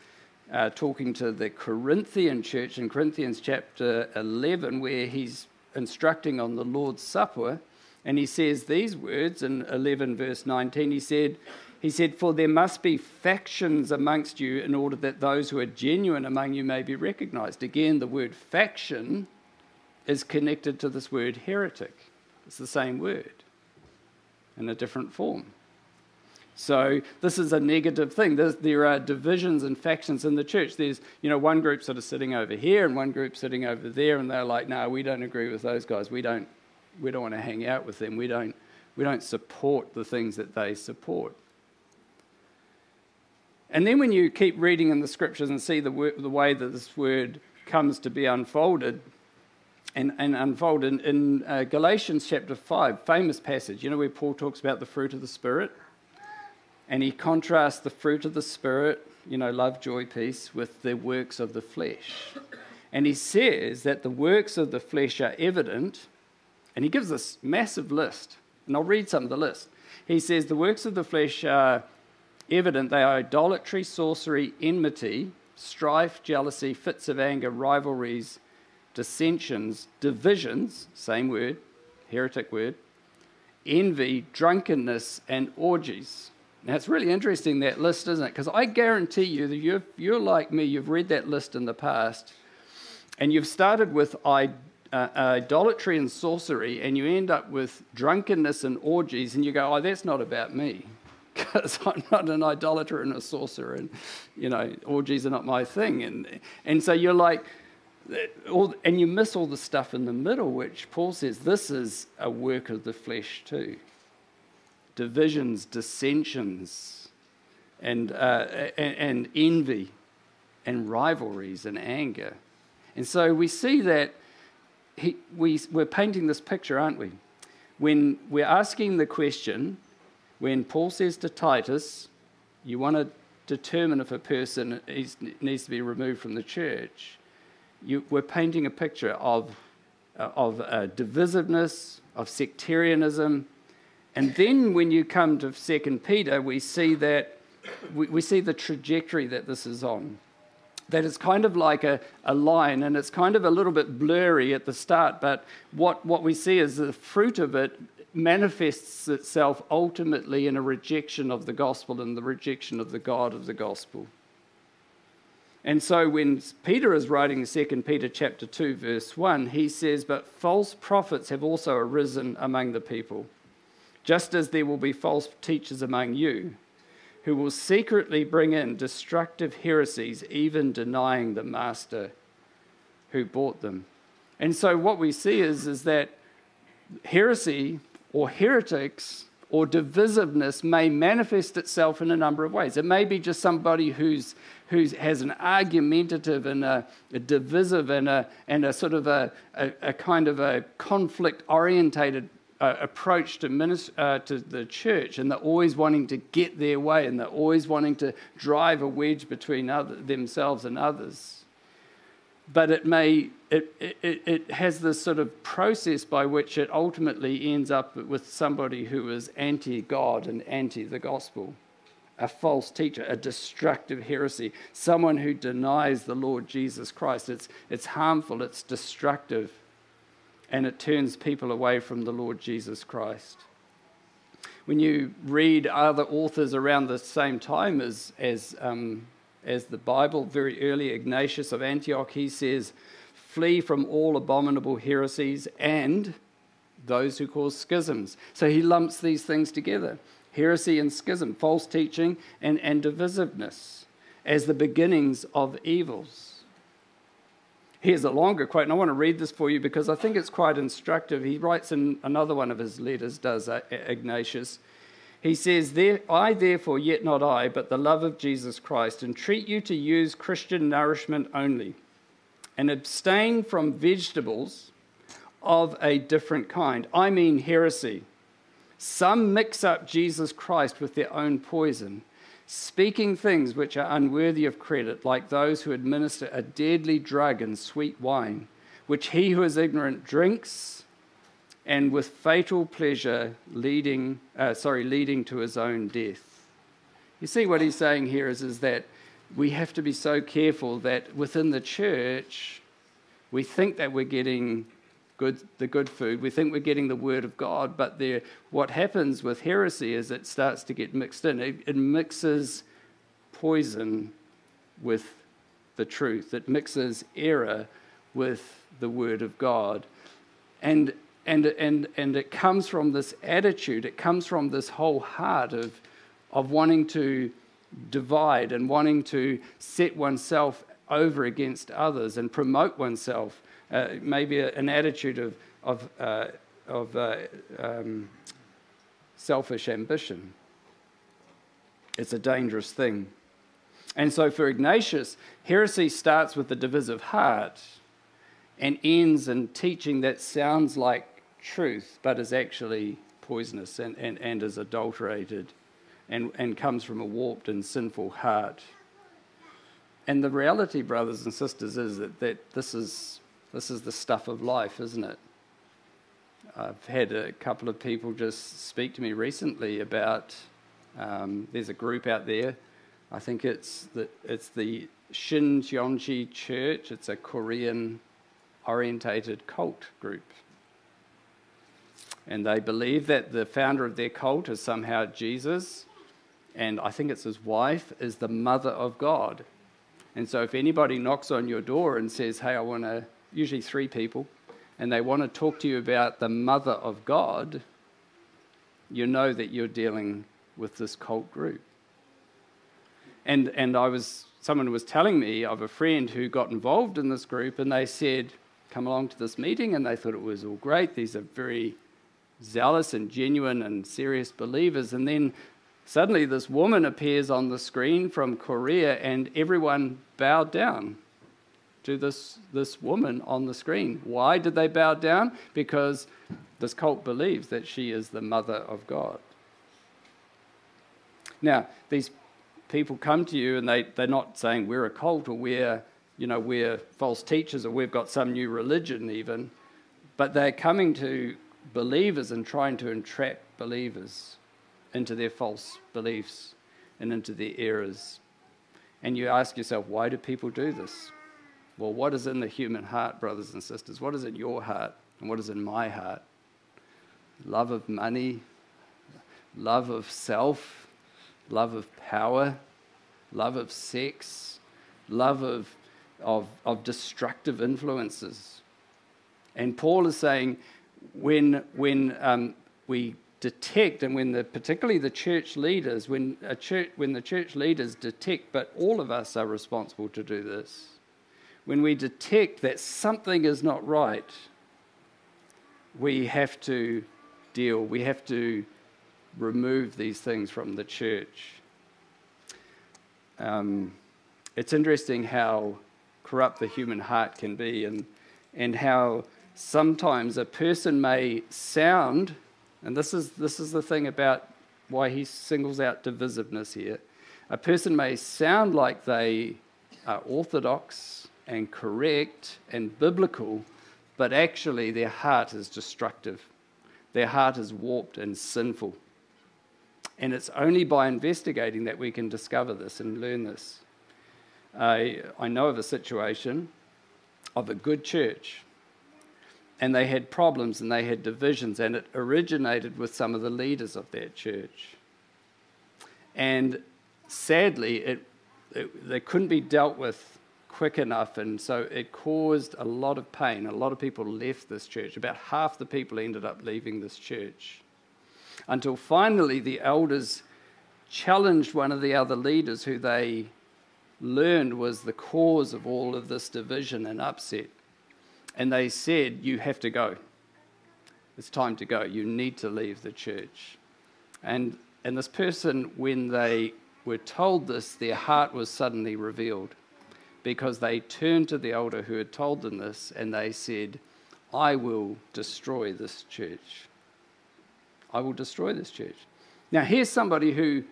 A: uh, talking to the Corinthian church in Corinthians chapter 11, where he's instructing on the Lord's Supper, and he says these words in 11, verse 19. He said, he said, For there must be factions amongst you in order that those who are genuine among you may be recognized. Again, the word faction is connected to this word heretic. It's the same word in a different form. So this is a negative thing. There's, there are divisions and factions in the church. There's, you know, one group sort of sitting over here and one group sitting over there, and they're like, no, we don't agree with those guys. We don't, we don't want to hang out with them. We don't, we don't support the things that they support. And then when you keep reading in the scriptures and see the, the way that this word comes to be unfolded, and, and unfold in, in uh, Galatians chapter 5, famous passage, you know, where Paul talks about the fruit of the Spirit. And he contrasts the fruit of the Spirit, you know, love, joy, peace, with the works of the flesh. And he says that the works of the flesh are evident, and he gives this massive list. And I'll read some of the list. He says the works of the flesh are evident. They are idolatry, sorcery, enmity, strife, jealousy, fits of anger, rivalries dissensions, divisions, same word, heretic word, envy, drunkenness, and orgies. Now, it's really interesting that list, isn't it? Because I guarantee you that you're, you're like me, you've read that list in the past, and you've started with uh, idolatry and sorcery, and you end up with drunkenness and orgies, and you go, oh, that's not about me. Because I'm not an idolater and a sorcerer, and you know, orgies are not my thing. And, and so you're like, all, and you miss all the stuff in the middle, which Paul says this is a work of the flesh too. Divisions, dissensions, and, uh, and, and envy, and rivalries, and anger. And so we see that he, we, we're painting this picture, aren't we? When we're asking the question, when Paul says to Titus, you want to determine if a person is, needs to be removed from the church, you, we're painting a picture of, uh, of uh, divisiveness, of sectarianism. And then when you come to 2 Peter, we see that we, we see the trajectory that this is on. That it's kind of like a, a line and it's kind of a little bit blurry at the start, but what, what we see is the fruit of it manifests itself ultimately in a rejection of the gospel and the rejection of the God of the gospel. And so when Peter is writing 2 Peter chapter 2 verse 1, he says, "But false prophets have also arisen among the people, just as there will be false teachers among you, who will secretly bring in destructive heresies, even denying the master, who bought them. And so what we see is, is that heresy or heretics or divisiveness may manifest itself in a number of ways. It may be just somebody who's, who has an argumentative and a, a divisive and a, and a sort of a, a, a kind of a conflict orientated uh, approach to, minister, uh, to the church, and they're always wanting to get their way, and they're always wanting to drive a wedge between other, themselves and others. But it may it, it, it has this sort of process by which it ultimately ends up with somebody who is anti God and anti the gospel, a false teacher, a destructive heresy, someone who denies the Lord Jesus Christ. It's, it's harmful, it's destructive, and it turns people away from the Lord Jesus Christ. When you read other authors around the same time as, as, um, as the Bible, very early Ignatius of Antioch, he says, Flee from all abominable heresies and those who cause schisms. So he lumps these things together heresy and schism, false teaching and, and divisiveness as the beginnings of evils. Here's a longer quote, and I want to read this for you because I think it's quite instructive. He writes in another one of his letters, does uh, Ignatius. He says, I therefore, yet not I, but the love of Jesus Christ, entreat you to use Christian nourishment only and abstain from vegetables of a different kind. I mean heresy. Some mix up Jesus Christ with their own poison, speaking things which are unworthy of credit, like those who administer a deadly drug in sweet wine, which he who is ignorant drinks, and with fatal pleasure leading, uh, sorry, leading to his own death. You see what he's saying here is, is that we have to be so careful that within the church, we think that we're getting good, the good food, we think we're getting the word of God, but there, what happens with heresy is it starts to get mixed in. It, it mixes poison with the truth, it mixes error with the word of God. And and, and, and it comes from this attitude, it comes from this whole heart of, of wanting to divide and wanting to set oneself over against others and promote oneself. Uh, maybe a, an attitude of, of, uh, of uh, um, selfish ambition. It's a dangerous thing. And so for Ignatius, heresy starts with the divisive heart and ends in teaching that sounds like truth but is actually poisonous and, and, and is adulterated and, and comes from a warped and sinful heart. And the reality, brothers and sisters, is that, that this, is, this is the stuff of life, isn't it? I've had a couple of people just speak to me recently about um, there's a group out there. I think it's the, it's the Shin Cheonji Church. It's a Korean orientated cult group. And they believe that the founder of their cult is somehow Jesus and I think it's his wife, is the mother of God. And so if anybody knocks on your door and says, Hey, I want to, usually three people, and they want to talk to you about the mother of God, you know that you're dealing with this cult group. And, and I was, someone was telling me of a friend who got involved in this group, and they said, Come along to this meeting, and they thought it was all great. These are very zealous and genuine and serious believers. And then Suddenly, this woman appears on the screen from Korea, and everyone bowed down to this, this woman on the screen. Why did they bow down? Because this cult believes that she is the mother of God. Now, these people come to you and they, they're not saying we're a cult or we're, you know, we're false teachers or we've got some new religion even, but they're coming to believers and trying to entrap believers into their false beliefs and into their errors. And you ask yourself, why do people do this? Well, what is in the human heart, brothers and sisters? What is in your heart and what is in my heart? Love of money, love of self, love of power, love of sex, love of, of, of destructive influences. And Paul is saying when, when um, we detect, and when the, particularly the church leaders, when, a church, when the church leaders detect, but all of us are responsible to do this, when we detect that something is not right, we have to deal, we have to remove these things from the church. Um, it's interesting how corrupt the human heart can be and, and how sometimes a person may sound, and this is, this is the thing about why he singles out divisiveness here. A person may sound like they are orthodox and correct and biblical, but actually their heart is destructive. Their heart is warped and sinful. And it's only by investigating that we can discover this and learn this. I, I know of a situation of a good church, and they had problems and they had divisions, and it originated with some of the leaders of that church. And sadly, it, it, they couldn't be dealt with quick enough, and so it caused a lot of pain. A lot of people left this church. About half the people ended up leaving this church. Until finally, the elders challenged one of the other leaders who they learned was the cause of all of this division and upset. And they said, You have to go. It's time to go. You need to leave the church. And, and this person, when they were told this, their heart was suddenly revealed because they turned to the elder who had told them this and they said, I will destroy this church. I will destroy this church. Now, here's somebody who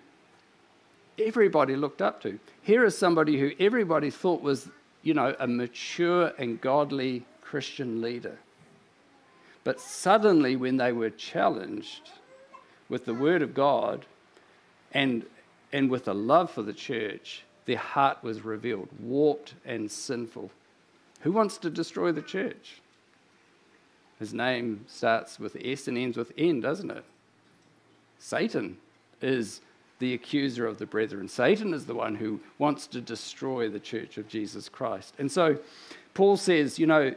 A: everybody looked up to. Here is somebody who everybody thought was, you know, a mature and godly Christian leader. But suddenly, when they were challenged with the Word of God and, and with a love for the church, their heart was revealed, warped and sinful. Who wants to destroy the church? His name starts with S and ends with N, doesn't it? Satan is the accuser of the brethren. Satan is the one who wants to destroy the church of Jesus Christ. And so Paul says, you know,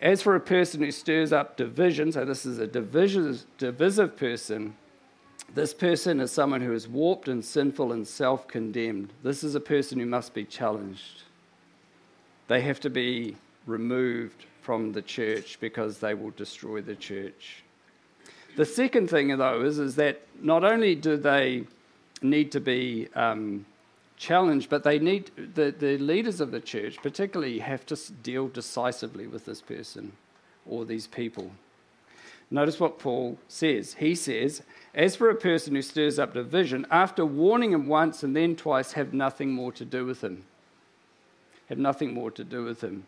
A: as for a person who stirs up division, so this is a divisive, person, this person is someone who is warped and sinful and self condemned. This is a person who must be challenged. They have to be removed from the church because they will destroy the church. The second thing, though, is, is that not only do they need to be um, challenged, but they need the, the leaders of the church, particularly, have to deal decisively with this person or these people. Notice what Paul says. He says, As for a person who stirs up division, after warning him once and then twice, have nothing more to do with him. Have nothing more to do with him.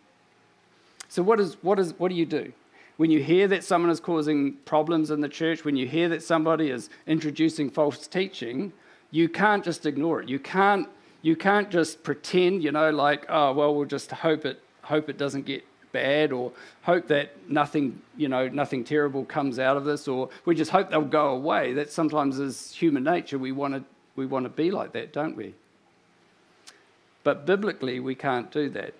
A: So, what, is, what, is, what do you do? when you hear that someone is causing problems in the church, when you hear that somebody is introducing false teaching, you can't just ignore it. You can't, you can't just pretend, you know, like, oh, well, we'll just hope it, hope it doesn't get bad or hope that nothing, you know, nothing terrible comes out of this or we just hope they'll go away. That sometimes is human nature. We want to, we want to be like that, don't we? But biblically, we can't do that.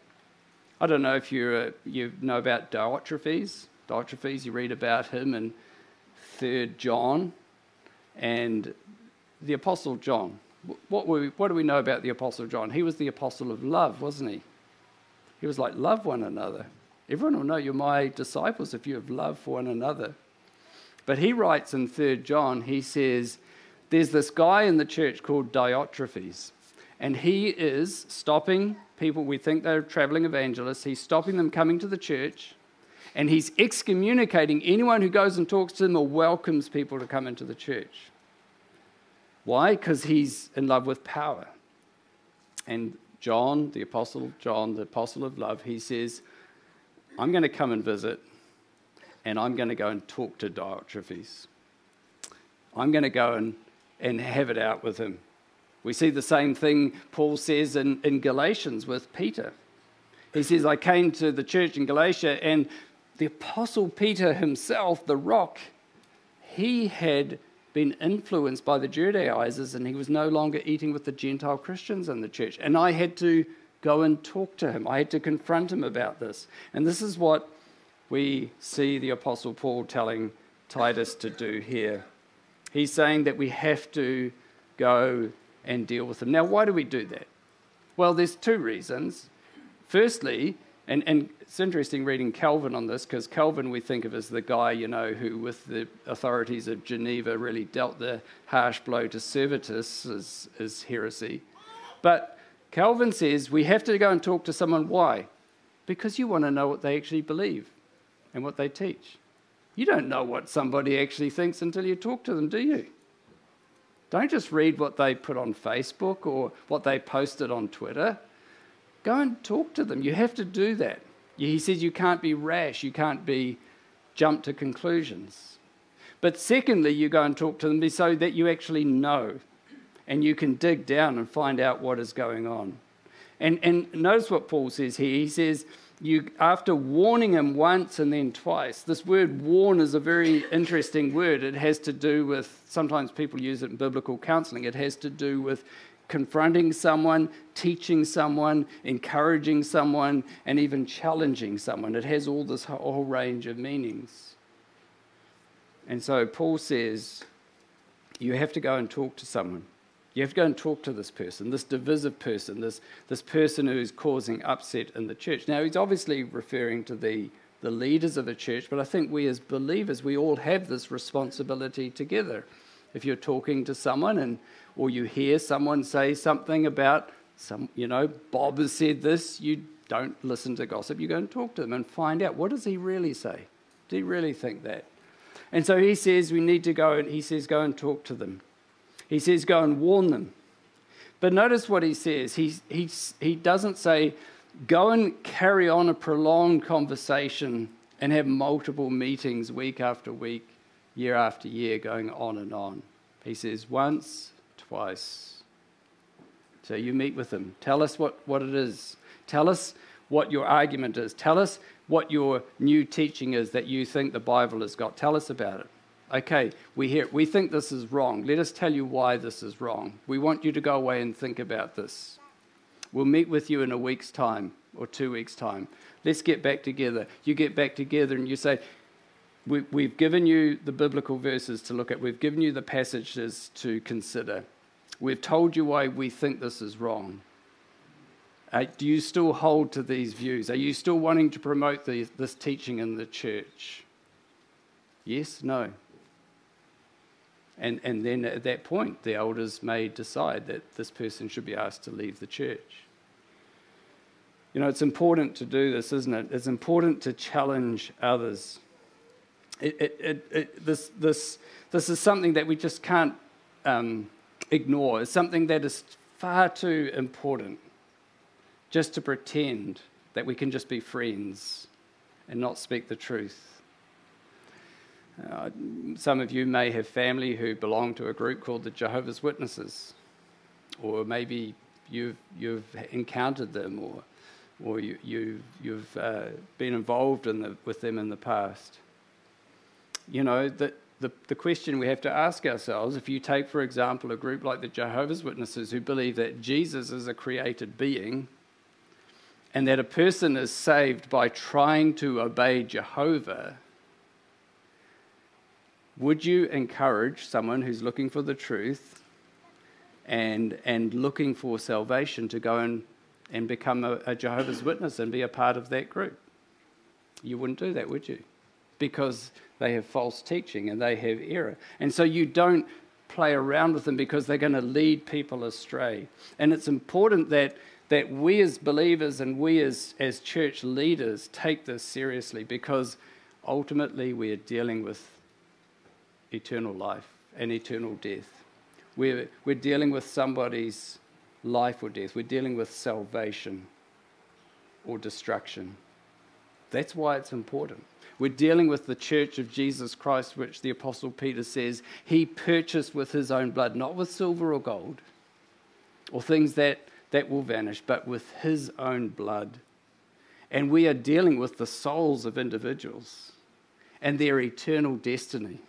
A: I don't know if you uh, you know about Diotrephes. Diotrephes, you read about him in 3rd John. And the Apostle John, what, we, what do we know about the Apostle John? He was the apostle of love, wasn't he? He was like, love one another. Everyone will know you're my disciples if you have love for one another. But he writes in 3rd John, he says, There's this guy in the church called Diotrephes, and he is stopping people, we think they're traveling evangelists, he's stopping them coming to the church, and he's excommunicating anyone who goes and talks to them or welcomes people to come into the church. Why? Because he's in love with power. And John, the Apostle John, the Apostle of love, he says, I'm going to come and visit, and I'm going to go and talk to Diotrephes. I'm going to go and, and have it out with him. We see the same thing Paul says in, in Galatians with Peter. He says, I came to the church in Galatia, and the Apostle Peter himself, the rock, he had been influenced by the Judaizers and he was no longer eating with the Gentile Christians in the church. And I had to go and talk to him, I had to confront him about this. And this is what we see the Apostle Paul telling Titus to do here. He's saying that we have to go and deal with them. Now, why do we do that? Well, there's two reasons. Firstly, and, and it's interesting reading Calvin on this because Calvin we think of as the guy, you know, who with the authorities of Geneva really dealt the harsh blow to Servetus as, as heresy. But Calvin says we have to go and talk to someone. Why? Because you want to know what they actually believe and what they teach. You don't know what somebody actually thinks until you talk to them, do you? Don't just read what they put on Facebook or what they posted on Twitter. Go and talk to them. You have to do that. He says you can't be rash, you can't be jump to conclusions. But secondly, you go and talk to them so that you actually know and you can dig down and find out what is going on. And, and notice what Paul says here. He says, you, after warning him once and then twice, this word warn is a very interesting word. It has to do with, sometimes people use it in biblical counseling, it has to do with confronting someone, teaching someone, encouraging someone, and even challenging someone. It has all this whole range of meanings. And so Paul says, you have to go and talk to someone. You have to go and talk to this person, this divisive person, this, this person who is causing upset in the church. Now, he's obviously referring to the, the leaders of a church, but I think we as believers, we all have this responsibility together. If you're talking to someone and or you hear someone say something about some, you know, Bob has said this, you don't listen to gossip, you go and talk to them and find out what does he really say? Do he really think that? And so he says we need to go and he says go and talk to them. He says go and warn them. But notice what he says. He, he, he doesn't say go and carry on a prolonged conversation and have multiple meetings week after week, year after year, going on and on. He says once, twice. So you meet with them. Tell us what, what it is. Tell us what your argument is. Tell us what your new teaching is that you think the Bible has got. Tell us about it. Okay, we hear we think this is wrong. Let us tell you why this is wrong. We want you to go away and think about this. We'll meet with you in a week's time or two weeks' time. Let's get back together. You get back together and you say, we, have given you the biblical verses to look at, we've given you the passages to consider. We've told you why we think this is wrong. Uh, do you still hold to these views? Are you still wanting to promote the, this teaching in the church? Yes, no. And, and then at that point, the elders may decide that this person should be asked to leave the church. You know, it's important to do this, isn't it? It's important to challenge others. It, it, it, this, this, this is something that we just can't um, ignore. It's something that is far too important just to pretend that we can just be friends and not speak the truth. Uh, some of you may have family who belong to a group called the Jehovah's Witnesses, or maybe you've, you've encountered them or, or you, you, you've uh, been involved in the, with them in the past. You know, that the, the question we have to ask ourselves if you take, for example, a group like the Jehovah's Witnesses who believe that Jesus is a created being and that a person is saved by trying to obey Jehovah, would you encourage someone who's looking for the truth and, and looking for salvation to go and, and become a, a Jehovah's Witness and be a part of that group? You wouldn't do that, would you? Because they have false teaching and they have error. And so you don't play around with them because they're going to lead people astray. And it's important that, that we as believers and we as, as church leaders take this seriously because ultimately we are dealing with eternal life and eternal death. We're, we're dealing with somebody's life or death. We're dealing with salvation or destruction. That's why it's important. We're dealing with the church of Jesus Christ, which the Apostle Peter says he purchased with his own blood, not with silver or gold or things that, that will vanish, but with his own blood. And we are dealing with the souls of individuals and their eternal destiny.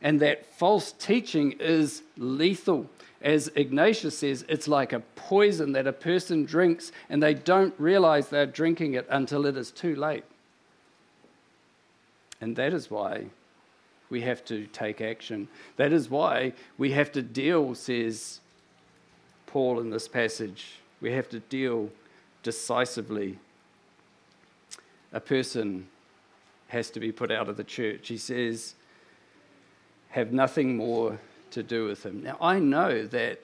A: And that false teaching is lethal. As Ignatius says, it's like a poison that a person drinks and they don't realize they're drinking it until it is too late. And that is why we have to take action. That is why we have to deal, says Paul in this passage, we have to deal decisively a person has to be put out of the church. He says, have nothing more to do with him. Now, I know that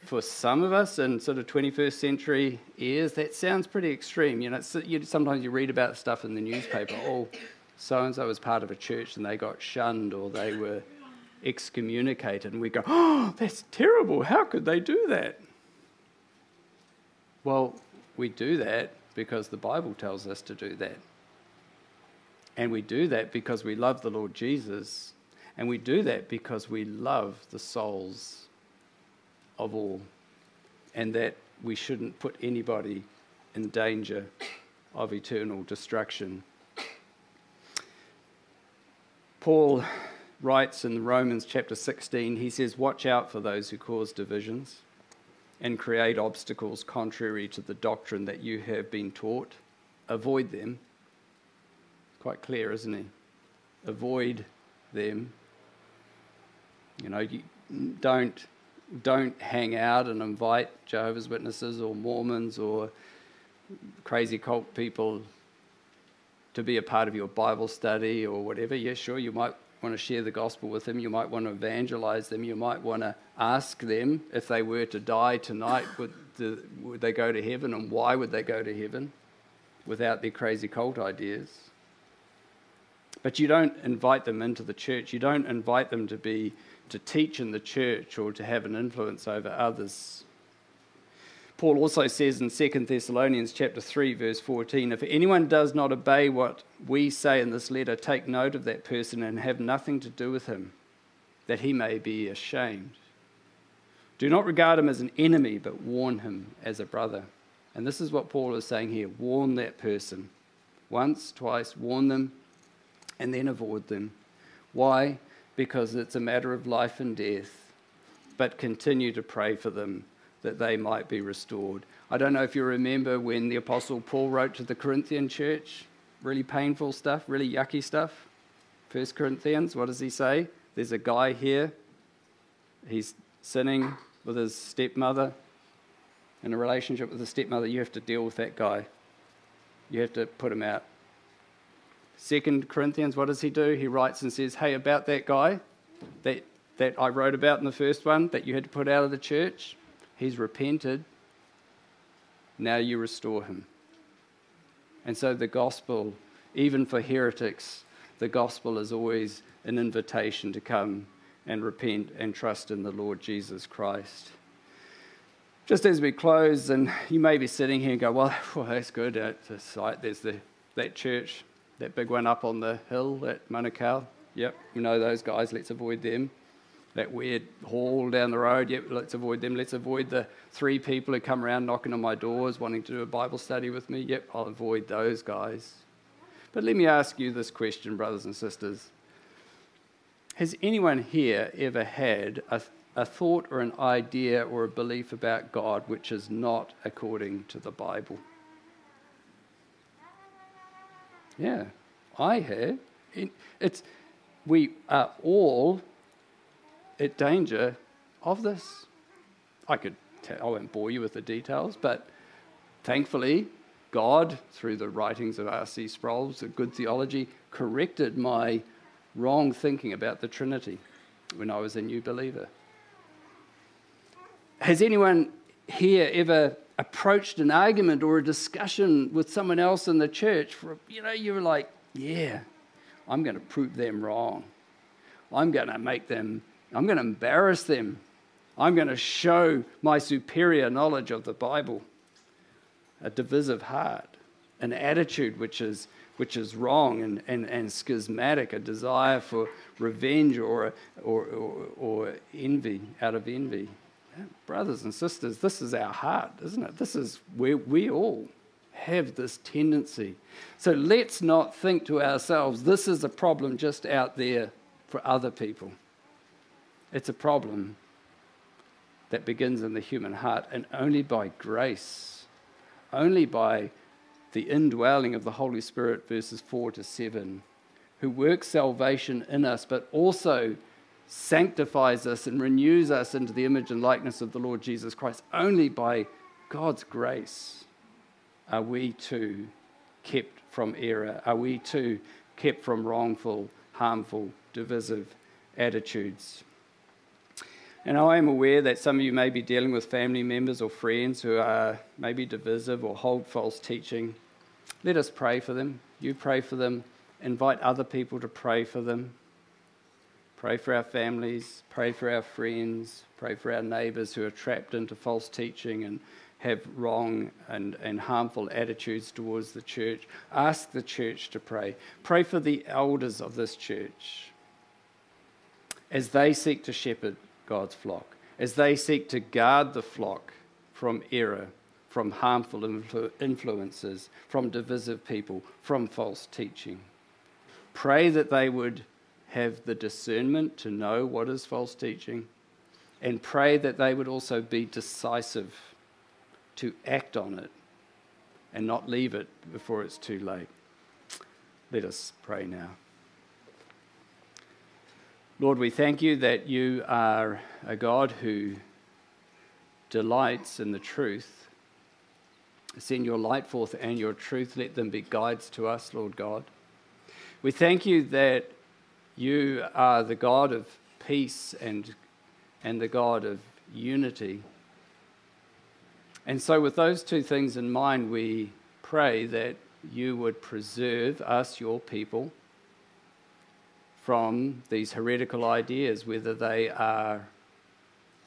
A: for some of us in sort of 21st century ears, that sounds pretty extreme. You know, you, sometimes you read about stuff in the newspaper. Oh, so and so was part of a church and they got shunned or they were excommunicated, and we go, "Oh, that's terrible! How could they do that?" Well, we do that because the Bible tells us to do that. And we do that because we love the Lord Jesus. And we do that because we love the souls of all. And that we shouldn't put anybody in danger of eternal destruction. Paul writes in Romans chapter 16, he says, Watch out for those who cause divisions and create obstacles contrary to the doctrine that you have been taught. Avoid them. Quite clear, isn't it? Avoid them. You know, you don't, don't hang out and invite Jehovah's Witnesses or Mormons or crazy cult people to be a part of your Bible study or whatever. Yeah, sure, you might want to share the gospel with them. You might want to evangelize them. You might want to ask them if they were to die tonight, would, the, would they go to heaven and why would they go to heaven without their crazy cult ideas? But you don't invite them into the church. You don't invite them to be to teach in the church or to have an influence over others. Paul also says in 2 Thessalonians chapter 3 verse 14 if anyone does not obey what we say in this letter take note of that person and have nothing to do with him that he may be ashamed. Do not regard him as an enemy but warn him as a brother. And this is what Paul is saying here warn that person. Once, twice, warn them and then avoid them. Why? Because it's a matter of life and death. But continue to pray for them that they might be restored. I don't know if you remember when the Apostle Paul wrote to the Corinthian church, really painful stuff, really yucky stuff. First Corinthians, what does he say? There's a guy here, he's sinning with his stepmother, in a relationship with his stepmother. You have to deal with that guy, you have to put him out. Second Corinthians, what does he do? He writes and says, Hey, about that guy that, that I wrote about in the first one that you had to put out of the church, He's repented. Now you restore him. And so the gospel, even for heretics, the gospel is always an invitation to come and repent and trust in the Lord Jesus Christ. Just as we close, and you may be sitting here and go, Well, well that's good. At the site, there's the, that church, that big one up on the hill at Manukau. Yep, we know those guys, let's avoid them that weird hall down the road. Yep, let's avoid them. Let's avoid the three people who come around knocking on my doors wanting to do a Bible study with me. Yep, I'll avoid those guys. But let me ask you this question, brothers and sisters. Has anyone here ever had a, a thought or an idea or a belief about God which is not according to the Bible? Yeah, I have. It's, we are all at danger of this. I could tell, I won't bore you with the details, but thankfully, God, through the writings of R.C. Sproul's, a good theology, corrected my wrong thinking about the Trinity when I was a new believer. Has anyone here ever approached an argument or a discussion with someone else in the church? For, you know, you were like, yeah, I'm going to prove them wrong. I'm going to make them I'm going to embarrass them. I'm going to show my superior knowledge of the Bible. A divisive heart, an attitude which is, which is wrong and, and, and schismatic, a desire for revenge or, or, or, or envy, out of envy. Brothers and sisters, this is our heart, isn't it? This is where we all have this tendency. So let's not think to ourselves, this is a problem just out there for other people. It's a problem that begins in the human heart, and only by grace, only by the indwelling of the Holy Spirit, verses 4 to 7, who works salvation in us, but also sanctifies us and renews us into the image and likeness of the Lord Jesus Christ, only by God's grace are we too kept from error? Are we too kept from wrongful, harmful, divisive attitudes? And I am aware that some of you may be dealing with family members or friends who are maybe divisive or hold false teaching. Let us pray for them. You pray for them. Invite other people to pray for them. Pray for our families. Pray for our friends. Pray for our neighbours who are trapped into false teaching and have wrong and, and harmful attitudes towards the church. Ask the church to pray. Pray for the elders of this church as they seek to shepherd God's flock, as they seek to guard the flock from error, from harmful influ- influences, from divisive people, from false teaching. Pray that they would have the discernment to know what is false teaching, and pray that they would also be decisive to act on it and not leave it before it's too late. Let us pray now. Lord, we thank you that you are a God who delights in the truth. Send your light forth and your truth. Let them be guides to us, Lord God. We thank you that you are the God of peace and, and the God of unity. And so, with those two things in mind, we pray that you would preserve us, your people from these heretical ideas, whether they are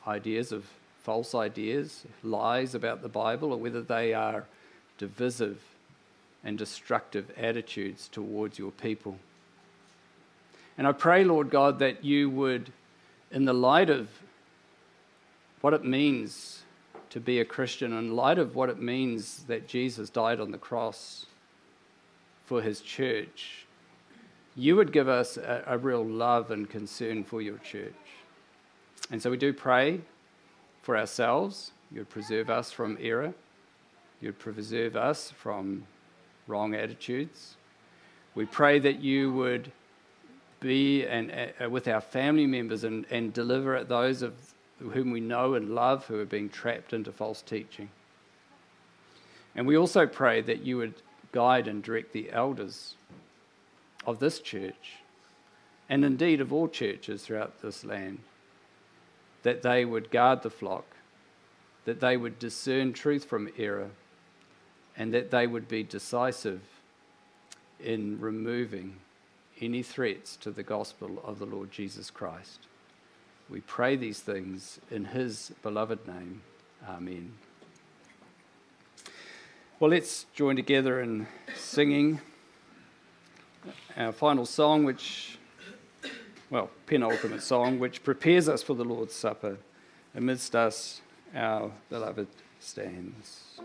A: ideas of false ideas, lies about the Bible, or whether they are divisive and destructive attitudes towards your people. And I pray, Lord God, that you would, in the light of what it means to be a Christian, in light of what it means that Jesus died on the cross for his church, you would give us a, a real love and concern for your church. And so we do pray for ourselves. You would preserve us from error. You would preserve us from wrong attitudes. We pray that you would be and, uh, with our family members and, and deliver at those of whom we know and love who are being trapped into false teaching. And we also pray that you would guide and direct the elders of this church, and indeed of all churches throughout this land, that they would guard the flock, that they would discern truth from error, and that they would be decisive in removing any threats to the gospel of the Lord Jesus Christ. We pray these things in his beloved name. Amen. Well, let's join together in singing our final song, which, well, penultimate song, which prepares us for the Lord's Supper. Amidst us, our beloved stands.